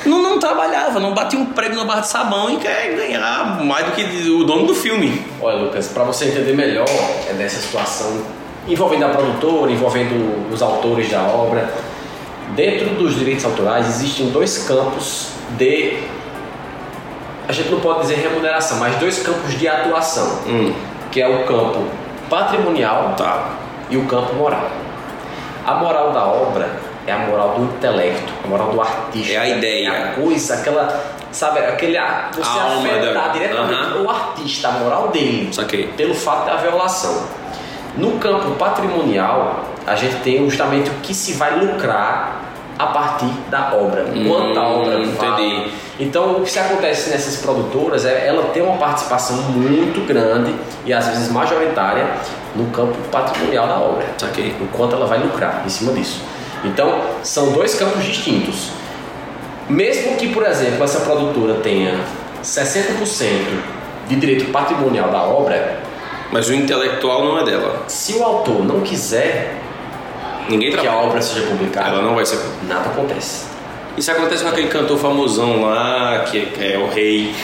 não, não trabalhava, não batia um prego na barra de sabão e quer ganhar mais do que o dono do filme. Olha, Lucas, para você entender melhor é dessa situação envolvendo a produtora, envolvendo os autores da obra, dentro dos direitos autorais existem dois campos de. A gente não pode dizer remuneração, mas dois campos de atuação, Hum, que é o campo patrimonial tá. e o campo moral. A moral da obra é a moral do intelecto, a moral do artista. É a ideia. É a coisa, aquela, sabe, aquele a- você A alma afetar da- diretamente Aham. o artista, a moral dele. Saquei. Pelo fato da violação. No campo patrimonial, a gente tem justamente o que se vai lucrar a partir da obra, quanta Hum, obra entendi. vale. Então, o que se acontece nessas produtoras é ela tem uma participação muito grande e às vezes majoritária no campo patrimonial da obra. Saquei. O quanto ela vai lucrar em cima disso. Então, são dois campos distintos. Mesmo que, por exemplo, essa produtora tenha 60% de direito patrimonial da obra, Mas o intelectual não é dela. se o autor não quiser Ninguém que a trabalha. obra seja publicada, Ela não vai ser. nada acontece. Isso acontece com aquele cantor famosão lá, que é o rei.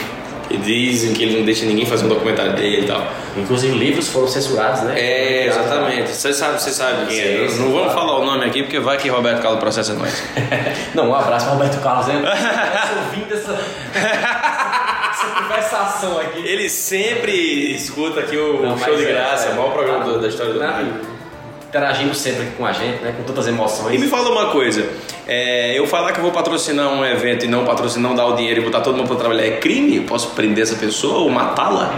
Que dizem que ele não deixa ninguém fazer um documentário dele e tal. Inclusive, livros foram censurados, né? É, exatamente. Você sabe, você sabe quem é. Não vamos falar o nome aqui, porque vai que Roberto Carlos processa nós. Não, um abraço para Roberto Carlos. né? Ouvindo essa, conversação aqui. Ele sempre escuta aqui o Não, show de é, graça, é, o maior programa da história do rádio. Interagindo sempre aqui com a gente, né? Com tantas emoções. E me fala uma coisa, é, eu falar que eu vou patrocinar um evento e não patrocinar, não dar o dinheiro e botar todo mundo pra trabalhar é crime? Eu posso prender essa pessoa ou matá-la?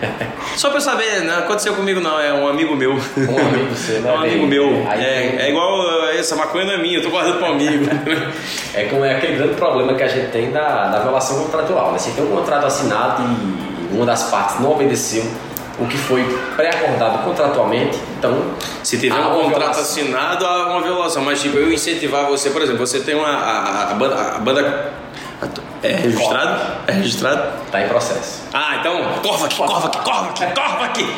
Só pra eu saber, não aconteceu comigo não, é um amigo meu. Um amigo seu, né? É um amigo meu. É, é igual uh, essa maconha não é minha, eu tô guardando pra um amigo. É como é aquele grande problema que a gente tem da, da violação contratual. Né? Se tem um contrato assinado e uma das partes não obedeceu o que foi pré-acordado contratualmente, então. Se tiver um contrato violação. assinado, há uma violação. Mas tipo, eu incentivar você, por exemplo, você tem uma. A, a- banda. A banda é registrado? É registrado? Tá em processo. Ah, então, corva aqui, corva aqui, corva aqui, corva aqui.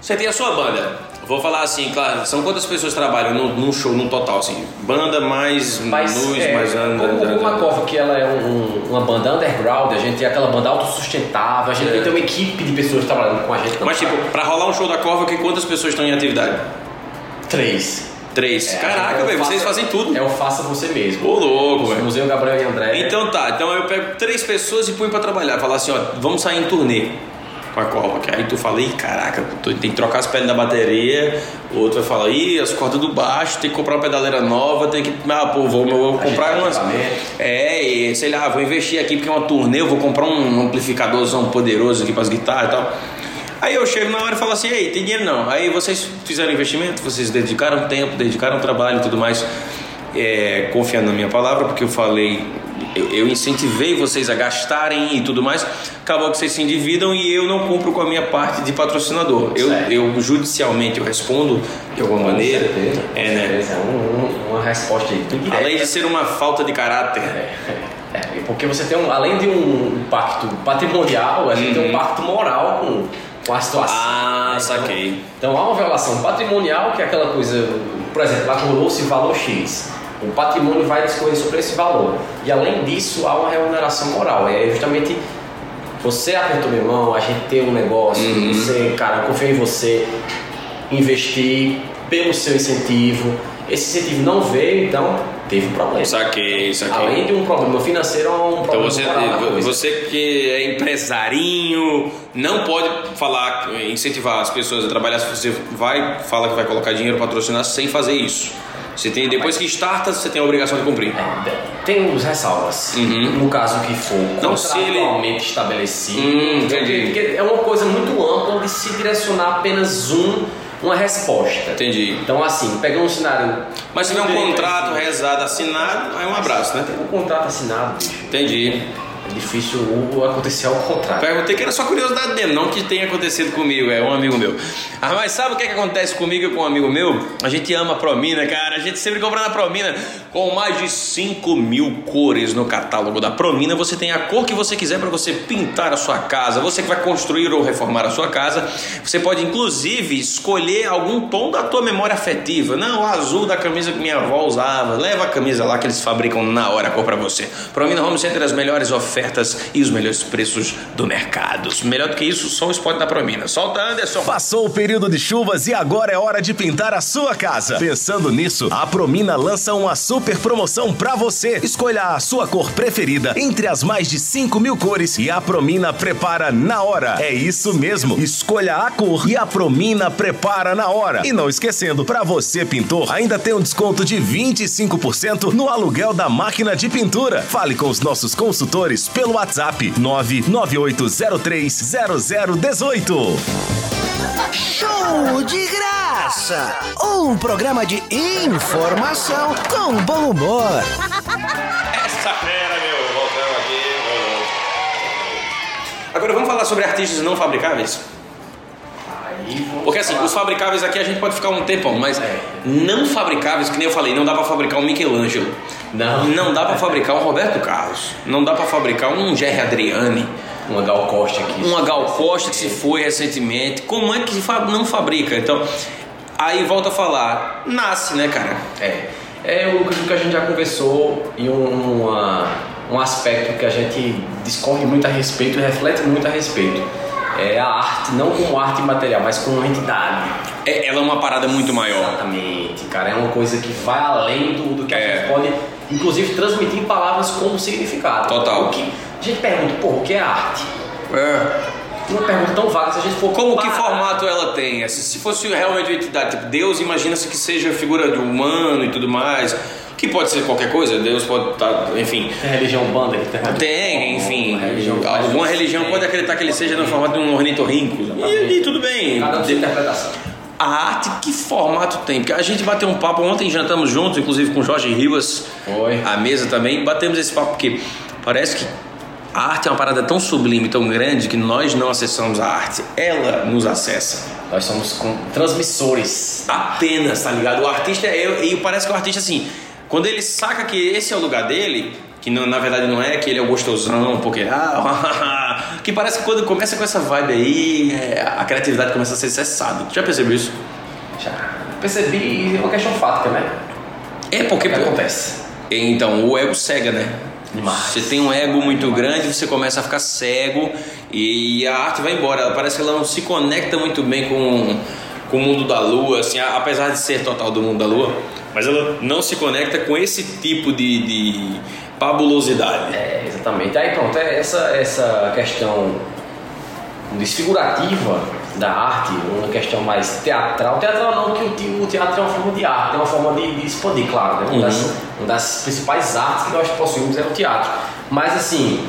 Você tem a sua banda. Vou falar assim, claro, são quantas pessoas trabalham num, num show, num total, assim? Banda mais Mas, luz, é, mais como, como uma cova que ela é um- um- uma banda underground, a gente tem aquela banda autossustentável, a gente É. tem uma equipe de pessoas trabalhando com a gente. não Mas tipo, pra rolar um show da Corva, que quantas pessoas estão em atividade? três. Três. É, Caraca, é velho, vocês fazem tudo. É o faça você mesmo. Ô, louco, velho. Museu Gabriel e André. Então tá, então eu pego três pessoas e ponho pra trabalhar. Falar assim, ó, vamos sair em turnê com a Copa. Que aí tu fala, ih, caraca, tu tem que trocar as peles da bateria. O outro vai falar, ih, as cordas do baixo, tem que comprar uma pedaleira nova, tem que. Ah, pô, vou, vou comprar umas. É, sei lá, vou investir aqui porque é uma turnê, eu vou comprar um amplificadorzão poderoso aqui pras guitarras e tal. Aí eu chego na hora e falo assim, ei, tem dinheiro não. Aí vocês fizeram investimento, vocês dedicaram tempo, dedicaram trabalho e tudo mais, é, confiando na minha palavra, porque eu falei, eu, eu incentivei vocês a gastarem e tudo mais, acabou que vocês se endividam e eu não cumpro com a minha parte de patrocinador. Eu, eu judicialmente eu respondo de alguma maneira. Certeza, É, né? É um- um- uma resposta aí. Além de ser uma falta de caráter. É, porque você tem um, além de um pacto patrimonial, a gente tem um pacto moral com, com a situação. Uhum. Ah, né? saquei. Então há uma violação patrimonial, que é aquela coisa, por exemplo, acumulou-se valor X. O patrimônio vai discorrer sobre esse valor. E além disso, há uma remuneração moral. É justamente você apertou minha mão, a gente tem um negócio, Uhum. você, cara, eu confio em você, investir pelo seu incentivo. Esse incentivo não veio, então teve um problema. Saquei, saquei. Além de um problema financeiro, um Então problema você, moral você que é empresarinho não pode falar, incentivar as pessoas a trabalhar. Se você vai, fala que vai colocar dinheiro patrocinar sem fazer isso. Você tem, depois que starta, você tem a obrigação de cumprir. É, tem os ressalvas. Uhum. No caso que for Não, se ele- estabelecido. Hum, entendi. Porque é uma coisa muito ampla de se direcionar apenas um, uma resposta. Entendi. Então, assim, pegando um cenário. Mas se tiver um Muito contrato rezado assinado, aí um abraço, né? Tem um contrato assinado, bicho. Entendi. É difícil acontecer ao contrário. Perguntei que era só curiosidade mesmo, não que tenha acontecido comigo, é um amigo meu. Ah, mas sabe o que, é que acontece comigo e com um amigo meu? A gente ama a Promina, cara. A gente sempre compra na Promina. Com mais de 5 mil cores no catálogo da Promina, você tem a cor que você quiser para você pintar a sua casa. Você que vai construir ou reformar a sua casa, você pode inclusive escolher algum tom da tua memória afetiva. Não, o azul da camisa que minha avó usava. Leva a camisa lá que eles fabricam na hora a cor para você. Promina Home Center, as melhores ofertas ofertas e os melhores preços do mercado. Melhor do que isso, só um spot da Promina. Solta, Anderson! Passou o período de chuvas e agora é hora de pintar a sua casa. Pensando nisso, a Promina lança uma super promoção para você. Escolha a sua cor preferida entre as mais de 5 mil cores e a Promina prepara na hora. É isso mesmo. Escolha a cor e a Promina prepara na hora. E não esquecendo, para você pintor, ainda tem um desconto de 25% no aluguel da máquina de pintura. Fale com os nossos consultores pelo WhatsApp 998030018. Show de graça! Um programa de informação com bom humor. Essa fera, meu! Voltamos aqui. Agora vamos falar sobre artistas não fabricáveis? Porque assim, os fabricáveis aqui a gente pode ficar um tempão, mas não fabricáveis, que nem eu falei, não dá pra fabricar um Michelangelo. Não. Não dá pra fabricar um Roberto Carlos. Não dá pra fabricar um Jerry Adriani. Uma Gal Costa aqui. Uma Gal Costa que se foi recentemente. Como é que não fabrica? Então, aí volta a falar, nasce, né, cara? É. É o que a gente já conversou e um, uma- um aspecto que a gente discorre muito a respeito e reflete muito a respeito. É a arte, não como arte material, mas como entidade. É, ela é uma parada muito maior. Exatamente, cara. É uma coisa que vai além do, do que a É. gente pode, inclusive, transmitir em palavras como significado. Total. O que, a gente pergunta, pô, o que é arte? É. Uma pergunta tão vaga se a gente for Como que comparar- formato ela tem? Se se fosse realmente uma entidade, tipo Deus, imagina-se que seja figura de humano e tudo mais. Que pode ser qualquer coisa, Deus pode estar, enfim. Tem religião banda que tem. Tem, enfim. Uma religião que alguma religião pode acreditar que ele seja no formato de um ornitorrinco. E, e tudo bem. Cada um tem interpretação. A arte, que formato tem? Porque a gente bateu um papo ontem, jantamos juntos, inclusive com o Jorge Rivas, Foi. a mesa também, batemos esse papo porque parece que a arte é uma parada tão sublime, tão grande, que nós não acessamos a arte, ela nos acessa. Nós somos com- transmissores. Apenas, tá ligado? O artista é eu, e parece que o artista, assim, quando ele saca que esse é o lugar dele, que não- na verdade não é, que ele é o gostosão, porque. Ah, que parece que quando começa com essa vibe aí, é, a criatividade começa a ser cessada. Já percebeu isso? Já percebi, é uma questão fática, né? É porque. Acontece? Então, o ego cega, né? Demais. Você tem um ego muito grande, você começa a ficar cego e a arte vai embora. Ela parece que ela não se conecta muito bem com, com o mundo da lua, assim, apesar de ser total do mundo da lua, mas ela não se conecta com esse tipo de, de fabulosidade. É, exatamente. Aí pronto, é essa, essa questão desfigurativa da arte, uma questão mais teatral. Teatral não, que o te- o teatro é uma forma de arte, é uma forma de, de expandir, claro. Né? Uma, das, uma das principais artes que nós possuímos é o teatro. Mas assim,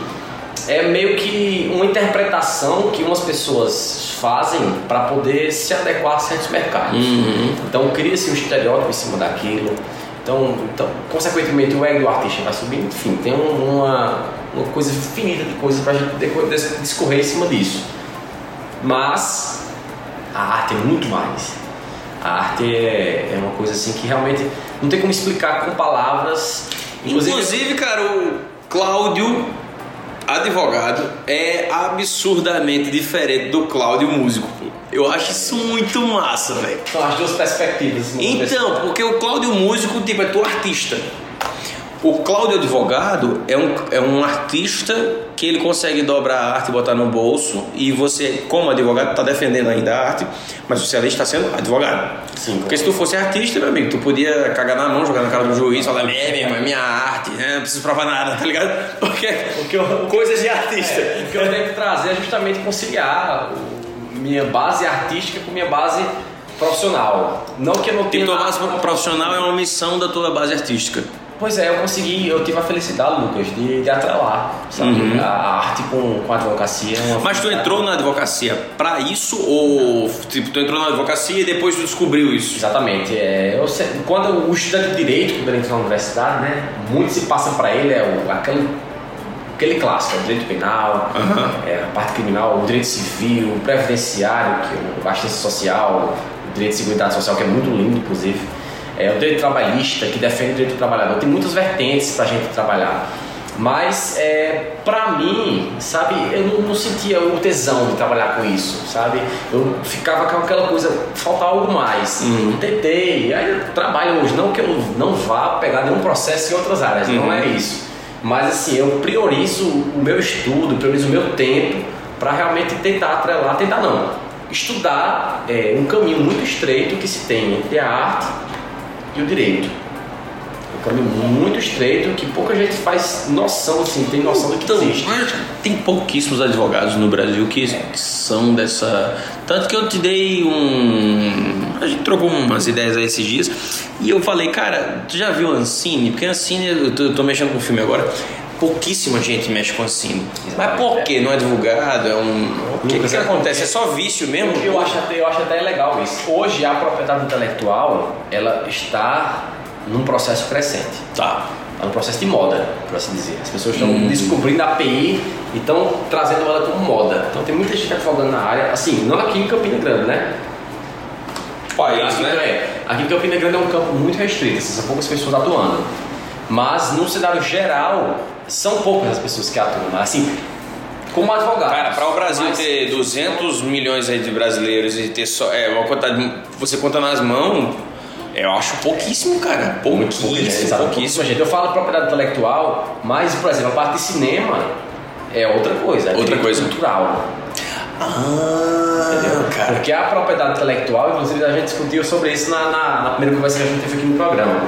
é meio que uma interpretação que umas pessoas fazem para poder se adequar a certos mercados. Então cria-se um estereótipo em cima daquilo. Então, então, consequentemente, o ego do artista vai subindo. Enfim, tem um- uma, uma coisa infinita de coisas para a gente discorrer em cima disso. Mas a arte é muito mais. A arte é, é uma coisa assim que realmente não tem como explicar com palavras. Inclusive, cara, o Cláudio, advogado, é absurdamente diferente do Cláudio, músico. Eu acho isso muito massa, velho. são as duas perspectivas. Então, porque o Cláudio Músico, tipo, é tu artista. O Cláudio Advogado é um, é um artista que ele consegue dobrar a arte e botar no bolso e você, como advogado, está defendendo ainda a arte, mas você ali está sendo advogado. Sim. Porque se tu fosse artista, meu amigo, tu podia cagar na mão, jogar na cara do juiz, falar, é, irmão, é minha arte, né? não preciso provar nada, tá ligado? Porque, que eu- coisas de artista. É, o que eu tenho que trazer é justamente conciliar o- minha base artística com minha base profissional. Não que eu não tenha. Tipo, tua base profissional é uma missão da tua base artística. Pois é, eu consegui, eu tive a felicidade, Lucas, de, de atrelar, sabe? A, a arte com, com a advocacia. é Uhum. Mas tu entrou na advocacia pra isso ou tipo tu entrou na advocacia e depois tu descobriu isso? Exatamente. É, eu quando o estudante de direito, quando ele entra na universidade, né, muito se passa para ele é o, aquele, aquele clássico, é o direito penal, é, a parte criminal, o direito civil, o previdenciário, que é o assistência social, o direito de seguridade social, que é muito lindo, inclusive. É, o direito trabalhista, que defende o direito do trabalhador. Tem muitas vertentes para a gente trabalhar. Mas, é, pra mim, sabe, eu não, não sentia o tesão de trabalhar com isso, sabe? Eu ficava com aquela coisa, falta algo mais. Tentei, aí eu trabalho hoje, não que eu não vá pegar nenhum processo em outras áreas, não é isso. Mas assim, eu priorizo o meu estudo, priorizo o meu tempo para realmente tentar atrelar, tentar não, estudar é, um caminho muito estreito que se tem entre a arte e o direito. Um caminho muito estreito que pouca gente faz noção, assim, tem noção do que Então, existe. tem pouquíssimos advogados no Brasil que são dessa. Tanto que eu te dei um. A gente trocou umas ideias aí esses dias. E eu falei, cara, tu já viu Ancine? Porque Ancine, eu tô, eu tô mexendo com o filme agora. Pouquíssima gente mexe com Ancine. Mas por quê? Não é divulgado? É um. O que, que, que acontece? É só vício mesmo? Eu acho, até, eu acho até legal isso. Hoje a propriedade intelectual ela está num processo crescente. Tá. Está num processo de moda, por assim dizer. As pessoas estão descobrindo a API e estão trazendo ela como moda. Então tem muita gente advogando na área, assim, não aqui em Campina Grande, né? País, aqui, né? é, aqui em Campina Grande é um campo muito restrito, assim, são poucas pessoas atuando. Mas no cenário geral, são poucas as pessoas que atuam. Mas, Assim, como advogado. Cara, para o Brasil Mas- ter 200 milhões aí de brasileiros e ter só. É, uma quantidade. Você conta nas mãos, eu acho pouquíssimo, cara. Pouquíssimo, pouquíssimo. pouquíssima gente. Eu falo propriedade intelectual, mas, por exemplo, a parte de cinema é outra coisa. É Outra coisa. cultural. Ah, Entendeu? cara. Porque a propriedade intelectual, inclusive a gente discutiu sobre isso na, na, na primeira conversa que a gente teve aqui no programa.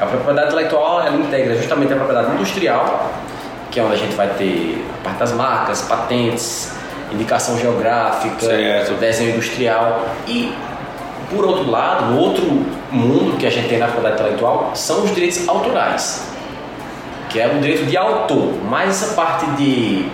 A propriedade intelectual ela integra justamente a propriedade industrial, que é onde a gente vai ter a parte das marcas, patentes, indicação geográfica, Certo. desenho industrial. E por outro lado, no outro mundo que a gente tem na propriedade intelectual são os direitos autorais, que é o direito de autor, mais essa parte de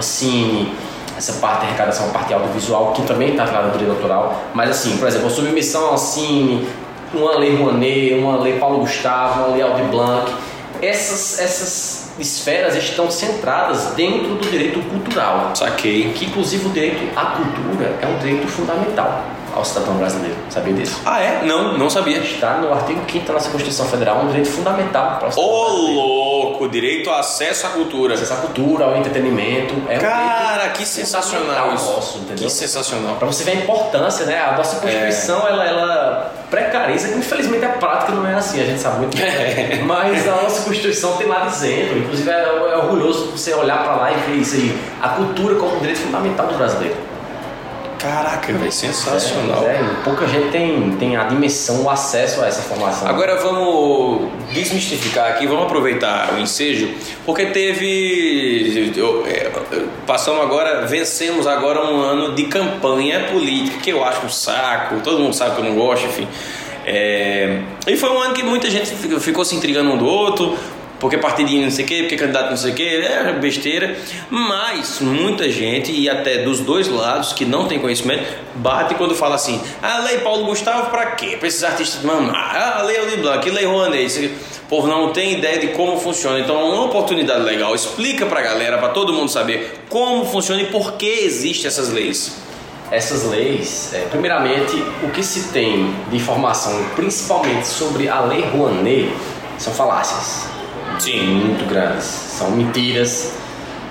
cine, essa parte de arrecadação, a parte audiovisual, que também está atrelada ao direito autoral, mas assim, por exemplo, a submissão ao cine, uma lei Rouanet, uma lei Paulo Gustavo, uma lei Aldir Blanc, essas, essas esferas estão centradas dentro do direito cultural, Saquei. que inclusive o direito à cultura é um direito fundamental ao cidadão brasileiro, sabia disso? Ah, é? Não, não sabia. Está no artigo 5 da nossa Constituição Federal, um direito fundamental para o cidadão Ô, brasileiro. louco, direito ao acesso à cultura. Acesso à cultura, ao entretenimento. É um Cara, que sensacional isso. nosso, entendeu? Que sensacional. Para você ver a importância, né? A nossa Constituição, ela, ela precariza, que infelizmente a prática não é assim, a gente sabe muito bem. Mas a nossa Constituição tem lá dizendo, inclusive é, é orgulhoso você olhar para lá e ver isso aí, a cultura como um direito fundamental do brasileiro. Caraca, velho, sensacional. É, é, pouca gente tem, tem a dimensão, o acesso a essa formação. Agora vamos desmistificar aqui, vamos aproveitar o ensejo, porque teve. é, passamos agora, vencemos agora um ano de campanha política, que eu acho um saco, todo mundo sabe que eu não gosto, enfim. É, e foi um ano que muita gente ficou se intrigando um do outro, porque partidinho não sei o quê, porque candidato não sei o quê, é besteira. Mas muita gente, e até dos dois lados que não tem conhecimento, bate quando fala assim: a lei Paulo Gustavo pra quê? Pra esses artistas mamar. Ah, a lei Aldir Blanc, lei Rouanet. O povo não tem ideia de como funciona. Então é uma oportunidade legal. Explica pra galera, pra todo mundo saber como funciona e por que existem essas leis. essas leis, é, primeiramente, o que se tem de informação, principalmente sobre a Lei Rouanet, são falácias. Sim. Muito grandes. São mentiras,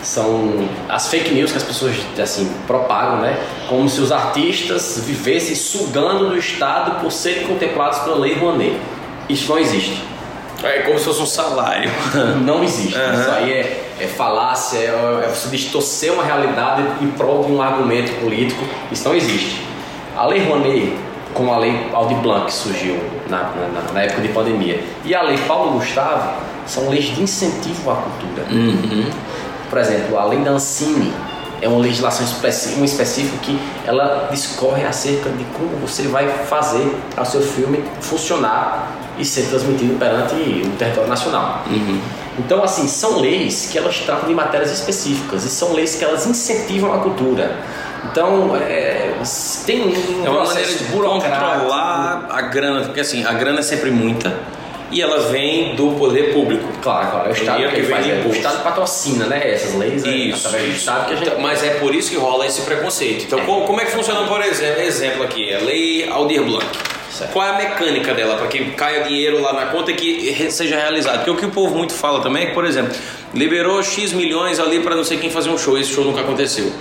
são as fake news que as pessoas assim propagam, né? Como se os artistas vivessem sugando do Estado por serem contemplados pela Lei Rouanet. Isso não existe. É como se fosse um salário. Não existe. Aham. Isso aí é, é falácia, é, é você distorcer uma realidade em prol de um argumento político. Isso não existe. A Lei Rouanet, como a Lei Aldir Blanc, que surgiu na, na- na época de pandemia, e a Lei Paulo Gustavo, são leis de incentivo à cultura. Por exemplo, a Lei da Ancine é uma legislação específica, específico que ela discorre acerca de como você vai fazer o seu filme funcionar e ser transmitido perante o território nacional. Então, assim, são leis que elas tratam de matérias específicas e são leis que elas incentivam a cultura. Então, é, tem um É uma maneira de burocrático. controlar a grana, porque assim, a grana é sempre muita e ela vem do poder público. Claro, claro, é o Estado que, que faz, é, o. Estado patrocina, né, essas leis, é, Isso, do isso. A gente... Então, Mas é por isso que rola esse preconceito. Então, co- como é que funciona, por exemplo, exemplo aqui, a lei Aldir Blanc? Certo. Qual é a mecânica dela para que caia dinheiro lá na conta e que seja realizado? Porque o que o povo muito fala também é que, por exemplo, liberou X milhões ali para não sei quem fazer um show, esse show nunca aconteceu.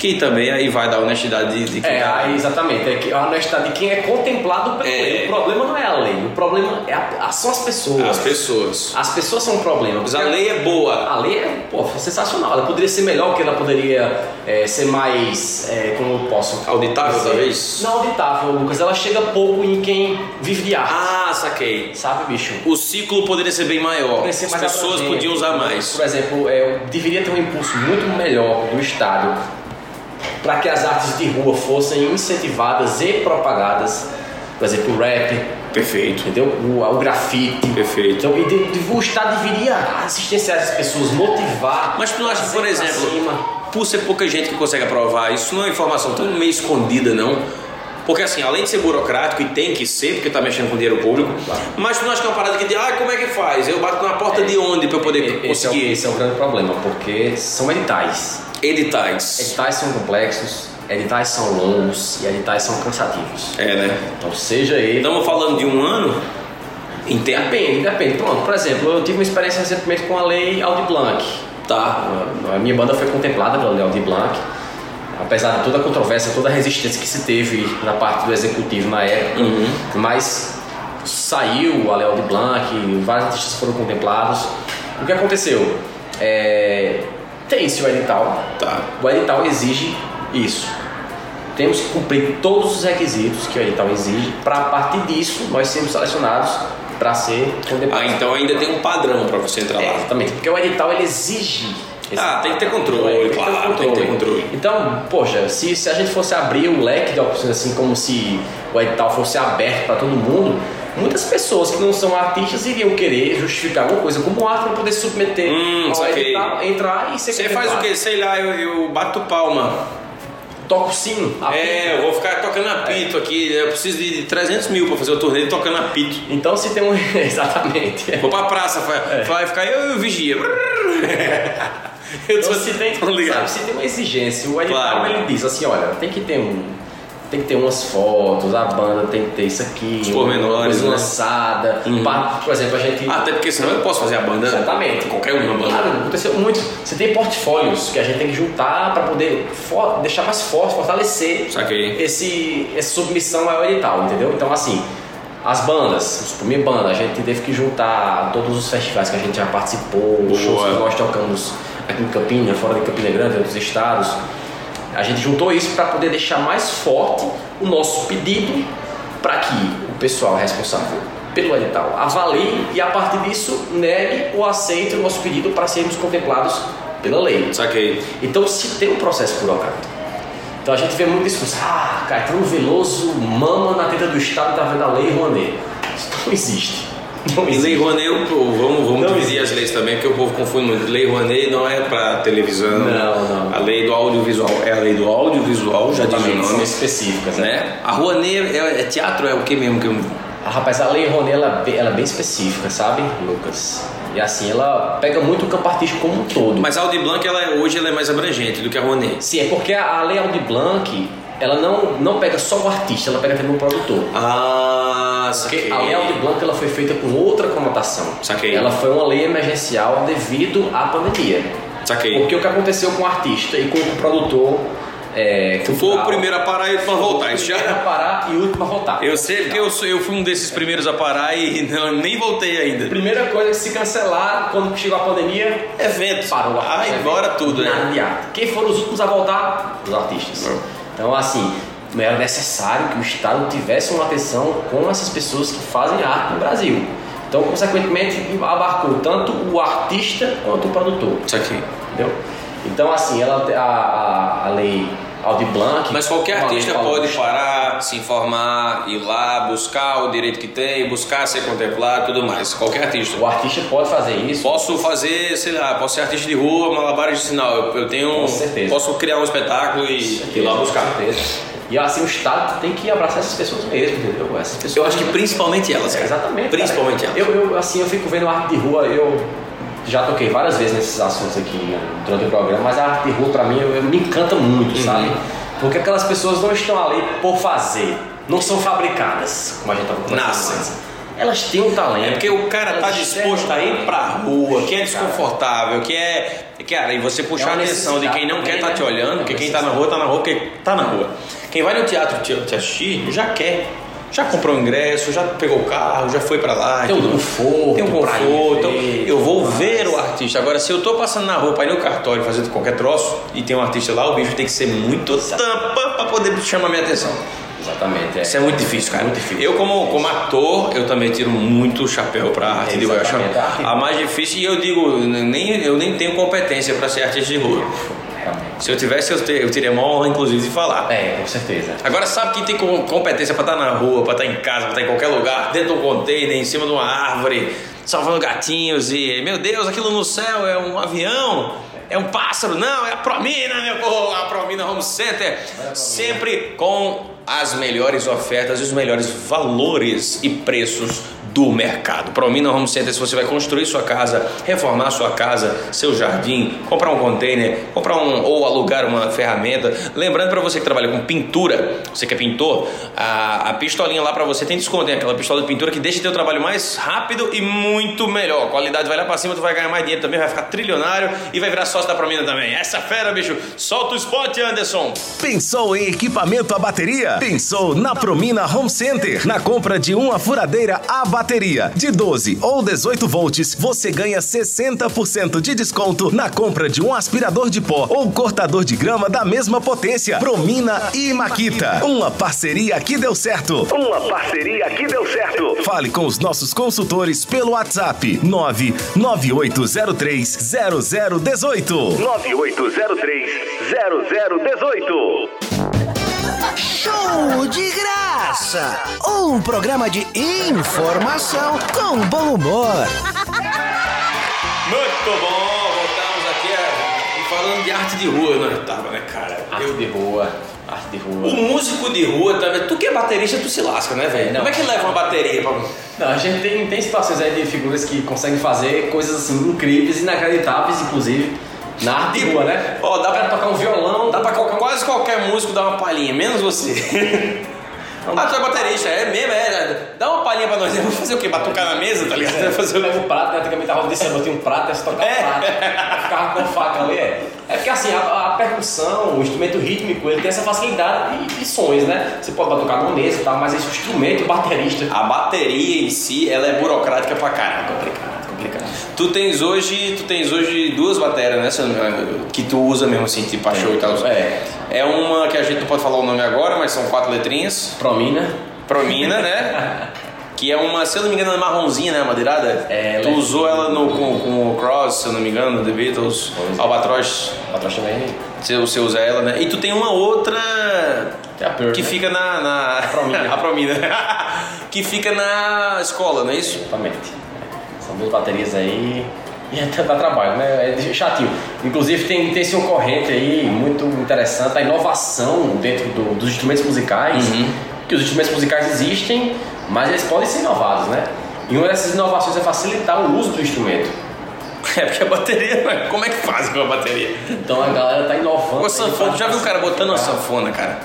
Que também aí vai da honestidade de, de quem É, tá- exatamente. É que a honestidade de quem é contemplado pela É. lei. O problema não é a lei, o problema é a- são as pessoas. as pessoas. As pessoas são um problema. Mas a lei é boa. A lei é pô, sensacional. Ela poderia ser melhor, porque ela poderia é, ser mais. é, como eu posso. Auditável, talvez? Não auditável, Lucas. Ela chega pouco em quem vive de arte. Ah, saquei. Sabe, bicho? O ciclo poderia ser bem maior. Ser As pessoas podiam usar mais. Por exemplo, é, deveria ter um impulso muito melhor do Estado para que as artes de rua fossem incentivadas e propagadas. Por exemplo, o rap, Perfeito. entendeu? O, o grafite. Perfeito. Então, e de- de- o Estado deveria assistenciar as pessoas, motivar. Mas tu não acha que, por exemplo, por ser pouca gente que consegue aprovar, isso não é uma informação tão meio escondida, não? Porque assim, além de ser burocrático, e tem que ser, porque tá mexendo com dinheiro público, Claro. mas tu não acha que é uma parada que diz, ah, como é que faz? Eu bato na porta de onde pra eu poder Esse é, conseguir esse é o grande problema, porque são editais. Editais? Editais são complexos, editais são longos e editais são cansativos. É, né? Então, seja ele. Estamos falando de um ano. Depende, depende. Pronto, por exemplo, eu tive uma experiência recentemente com a lei Aldi Blanc. Tá. A minha banda foi contemplada pela lei Aldi Blanc. Apesar de toda a controvérsia, toda a resistência que se teve na parte do executivo na época, Uhum. mas saiu a lei Aldi Blanc, vários artistas foram contemplados. O que aconteceu? É, tem-se o edital, Tá. o edital exige isso. Temos que cumprir todos os requisitos que o edital exige para a partir disso nós sermos selecionados para ser contemplado. Ah, então ainda tem um padrão pra você entrar É, lá. exatamente, porque o edital ele exige. esse Ah, tem que ter controle, Tem que ter claro, tem que ter controle. Então, poxa, se, se a gente fosse abrir o leque de opções assim, como se o edital fosse aberto para todo mundo, muitas pessoas que não são artistas iriam querer justificar alguma coisa como arte para poder submeter Hum, edital, entrar e ser Você faz o quê? Sei lá, eu, eu bato palma. Toca o sino. apito. É, eu vou ficar tocando apito aqui. Eu preciso de 300 mil pra fazer o torneio tocando apito. Então se tem um. Exatamente. Vou pra praça, vai, vai ficar eu e o vigia. Eu Então, se tem, sabe, se tem uma exigência, o edital Claro. ele diz assim, olha, tem que ter um. Tem que ter umas fotos, a banda tem que ter isso aqui, Os pormenores, coisa né? lançada. Uhum. pa- por exemplo, a gente. Até porque senão eu posso fazer a banda. Exatamente. Qualquer uma banda. Claro, aconteceu muito. Você tem portfólios que a gente tem que juntar para poder for- deixar mais forte, fortalecer Saquei. esse, essa submissão ao edital, entendeu? Então, assim, as bandas, por minha banda, a gente teve que juntar todos os festivais que a gente já participou, os shows que nós tocamos aqui em Campina, fora de Campina Grande, outros estados. A gente juntou isso para poder deixar mais forte o nosso pedido para que o pessoal responsável pelo edital avalie e a partir disso negue ou aceite o nosso pedido para sermos contemplados pela lei. Saquei. Então se tem um processo burocrático. Então a gente vê muito discurso, ah, Caetano Veloso mama na teta do Estado tá vendo a lei Rouanet. Isso não existe. Lei Rouanet, vamos, vamos Não dividir as leis também, porque o povo confunde muito. Lei Rouanet não é pra televisão. Não, não. A lei do audiovisual é a lei do audiovisual, já diz o são nome. específicas, né? Né? A Rouanet é, é teatro, é o que mesmo que eu... Ah, rapaz, a lei Rouanet ela, é bem- ela é bem específica, sabe, Lucas? E assim, ela pega muito o campo artístico como um todo. Mas a Audi Blanc, ela é- hoje ela é mais abrangente do que a Rouanet. Sim, é porque a, a lei Aldi Blanc, ela não, não pega só o artista, ela pega também o produtor. Ah, Porque saquei. a lei Aldi Blanc ela foi feita com outra conotação. Saquei. Ela foi uma lei emergencial devido à pandemia. Saquei. Porque o que aconteceu com o artista e com o produtor é, Tu foi o primeiro a parar e pra voltar. Isso primeiro a já... parar e o último a voltar. Eu sei porque eu, sou, eu fui um desses primeiros a parar e não, nem voltei ainda. Primeira coisa que se cancelar quando chegou a pandemia, Evento. parou o Ah, embora tudo, Nada né? arte. Quem foram os últimos a voltar? Os artistas. Não. Então, assim, era necessário que o Estado tivesse uma atenção com essas pessoas que fazem arte no Brasil. Então, consequentemente, abarcou tanto o artista quanto o produtor. Isso aqui. Entendeu? Então, assim, ela, a, a, a lei Aldi Blanc. Mas qualquer artista pode parar, se informar, ir lá, buscar o direito que tem, buscar ser contemplado tudo mais. Qualquer artista. O artista pode fazer isso. Posso fazer, sei lá, posso ser artista de rua, malabares de sinal. Eu, eu tenho. Com certeza. Posso criar um espetáculo e ir lá buscar. Com certeza. E assim, o Estado tem que abraçar essas pessoas mesmo, entendeu? Essas pessoas. Eu acho que principalmente elas, cara. exatamente. Principalmente cara. elas. Eu, eu, assim, eu fico vendo arte de rua, eu já toquei várias vezes nesses assuntos aqui né, durante o programa, mas a arte de rua pra mim eu- eu- me encanta muito, Uhum. sabe? Porque aquelas pessoas não estão ali por fazer, não são fabricadas, como a gente tava conversando Nascem. elas têm um talento. É porque o cara tá disposto a ir pra rua, que é desconfortável, que é. Cara, e você puxar É a atenção de quem não quer necessidade tá te né? olhando, É porque quem tá na rua tá na rua, porque tá na rua. Quem vai no teatro te, te assistir já quer. Já comprou o ingresso, já pegou o carro, já foi pra lá. Tem um conforto Tem um conforto. Então, eu vou tudo ver o artista. Agora, se eu tô passando na rua pra ir no cartório fazendo qualquer troço e tem um artista lá, o bicho tem que ser muito tampa pra poder chamar minha atenção. Exatamente. É. Isso é muito difícil, cara. Muito difícil. Eu, como, como ator, eu também tiro muito chapéu pra arte de rua. A mais difícil e eu digo, nem, eu nem tenho competência pra ser artista de rua. Se eu tivesse, eu, ter, eu teria maior honra, inclusive, de falar. É, com certeza. Agora, sabe quem tem com- competência pra estar na rua, pra estar em casa, pra estar em qualquer lugar, dentro de um container, em cima de uma árvore, salvando gatinhos e, meu Deus, aquilo no céu é um avião, é um pássaro, não, é a Promina, meu povo, a Promina Home Center, sempre com as melhores ofertas e os melhores valores e preços do mercado. Promina Home Center, se você vai construir sua casa, reformar sua casa, seu jardim, comprar um container, comprar um ou alugar uma ferramenta. Lembrando para você que trabalha com pintura, você que é pintor, a, a pistolinha lá para você tem desconto, tem aquela pistola de pintura que deixa teu trabalho mais rápido e muito melhor. A qualidade vai lá para cima, tu vai ganhar mais dinheiro também, vai ficar trilionário e vai virar sócio da Promina também. Essa fera, bicho, solta o spot, Anderson. Pensou em equipamento a bateria? Pensou na Promina Home Center. Na compra de uma furadeira a bateria de 12 ou 18 volts, você ganha 60% de desconto na compra de um aspirador de pó ou cortador de grama da mesma potência. Promina e Maquita. Uma parceria que deu certo. Uma parceria que deu certo. Fale com os nossos consultores pelo WhatsApp 99803 0018. 9803 0018. Show de graça! Um programa de informação com bom humor. Muito bom, voltamos aqui é, falando de arte de rua, nós tava, né, cara? Arte Eu- de rua. Arte de rua. O músico de rua também, tu que é baterista, tu se lasca, né, velho? Não. Como é que leva uma bateria pra. Não, a gente tem, tem situações aí de figuras que conseguem fazer coisas assim incríveis, inacreditáveis, inclusive, na arte rua, né? Ó, dá pra- tocar um violão, Dá pra qualquer- quase qualquer músico dar uma palhinha, menos você. ah, tu é baterista, é mesmo, é. Dá uma palhinha pra nós. Vamos fazer o quê? Batucar na mesa, tá ligado? Vai fazer Eu o levo um prato, né? antigamente a roda de samba tinha um prato, aí você tocava É. prato, ficava com faca ali. É, é porque assim, a, a percussão, o instrumento rítmico, ele tem essa facilidade de, de sons, né? Você pode tocar numa mesa e tal, mas esse instrumento, o baterista. A bateria em si, ela é burocrática pra caralho. Complicado, complicado. Tu tens hoje, tu tens hoje duas baterias, né? se Que tu usa mesmo assim, tipo pra show e tal. É. É uma que a gente não pode falar o nome agora, mas são quatro letrinhas. Promina. Promina, né? Que é uma, se eu não me engano, é marronzinha, né? Madeirada. É, tu ela é- usou ela no, com, com o Cross, se eu não me engano, The Beatles, é. Albatroz. Atrás também. Você, você usa ela, né? E tu tem uma outra a Pearl, que né? fica na. na... Promina. a Promina. que fica na escola, não é isso? Exatamente. São duas baterias aí. E até dá trabalho, né? É chatinho. Inclusive tem, tem esse ocorrente aí muito interessante, a inovação dentro do- dos instrumentos musicais. Que os instrumentos musicais existem, mas eles podem ser inovados, né? E uma dessas inovações é facilitar o uso do instrumento. É porque a bateria. Como é que faz com a bateria? Então a galera tá inovando. O sanfona, já viu o cara botando uma sanfona, cara?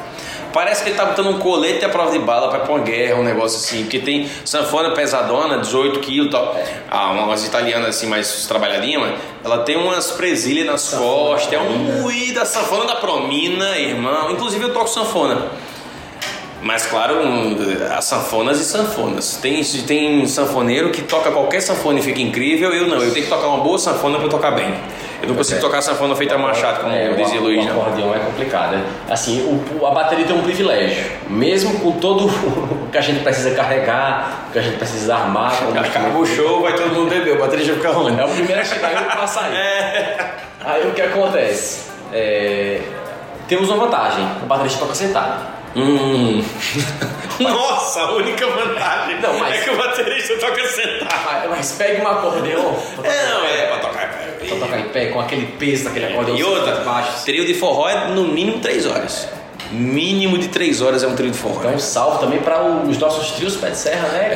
Parece que ele tá botando um colete à prova de bala pra uma guerra, um negócio assim. Porque tem sanfona pesadona, 18 quilos e tal. Ah, umas italianas assim, mais trabalhadinhas, mas ela tem umas presilhas nas costas. É um ui da sanfona da Promina, irmão. Inclusive eu toco sanfona. Mas claro, um, as sanfonas e sanfonas. Tem, tem sanfoneiro que toca qualquer sanfona e fica incrível, eu não. Eu tenho que tocar uma boa sanfona pra tocar bem. Eu não consigo é. tocar sanfona feita machado, como É, dizia o, Luiz, o acordeão é complicado. né? Assim, o- a bateria tem um privilégio. Mesmo com todo o que a gente precisa carregar, o que a gente precisa armar. Acaba o show, vai todo mundo beber, o bateria já fica ruim. É o primeiro a chegar e o último a sair. É. Aí o que acontece? É, temos uma vantagem, o baterista toca sentado. Hum. Nossa, a única vantagem Não, mas- é que o baterista toca sentado. Mas, mas pega um acordeão pra É, não, tocar em é pé, pra tocar. pra em pé, com aquele peso daquele acordeão E outra, baixo. trio de forró é no mínimo 3 horas. Mínimo de três horas é um trio de forró. Então, um salve também para os nossos trios Pé de Serra, né?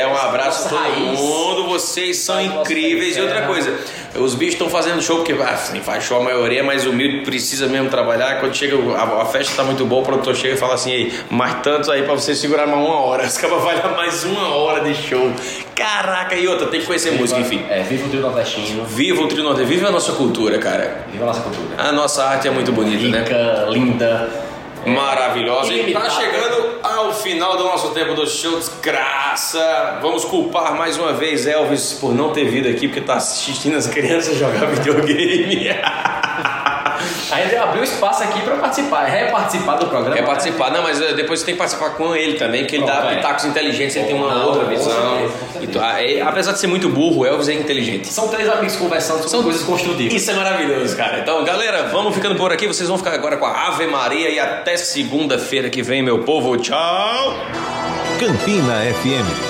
É, um abraço a todo raiz. mundo, vocês são incríveis. E outra terra. coisa, os bichos estão fazendo show, porque ah, assim, faz show, a maioria é mais humilde, precisa mesmo trabalhar. Quando chega, a, a festa tá muito boa, o produtor chega e fala assim, Ei, mais tantos aí pra você segurar mais uma hora. Os caras vai dar mais uma hora de show. Caraca, e outra, tem que conhecer música, enfim. É, viva o trio nordestino, Viva o Trio Norte, viva a nossa cultura, cara. viva a nossa cultura. A nossa arte é muito bonita, né? Rica, linda. Maravilhosa. E tá chegando ao final do nosso tempo do show desgraça. Vamos culpar mais uma vez Elvis por não ter vindo aqui, porque tá assistindo as crianças jogar videogame. A gente abriu espaço aqui para participar, reparticipar do programa. Quer participar? Não, mas eh, depois você tem que participar com ele também, porque ele dá é. pitacos inteligentes, ele tem uma Não, outra visão. certeza. Então, ah, é- apesar de ser muito burro, o Elvis é inteligente. São três amigos conversando sobre São- coisas construtivas. Isso é maravilhoso, cara. Então, galera, vamos ficando por aqui. Vocês vão ficar agora com a Ave Maria e até segunda-feira que vem, meu povo. Tchau! Campina FM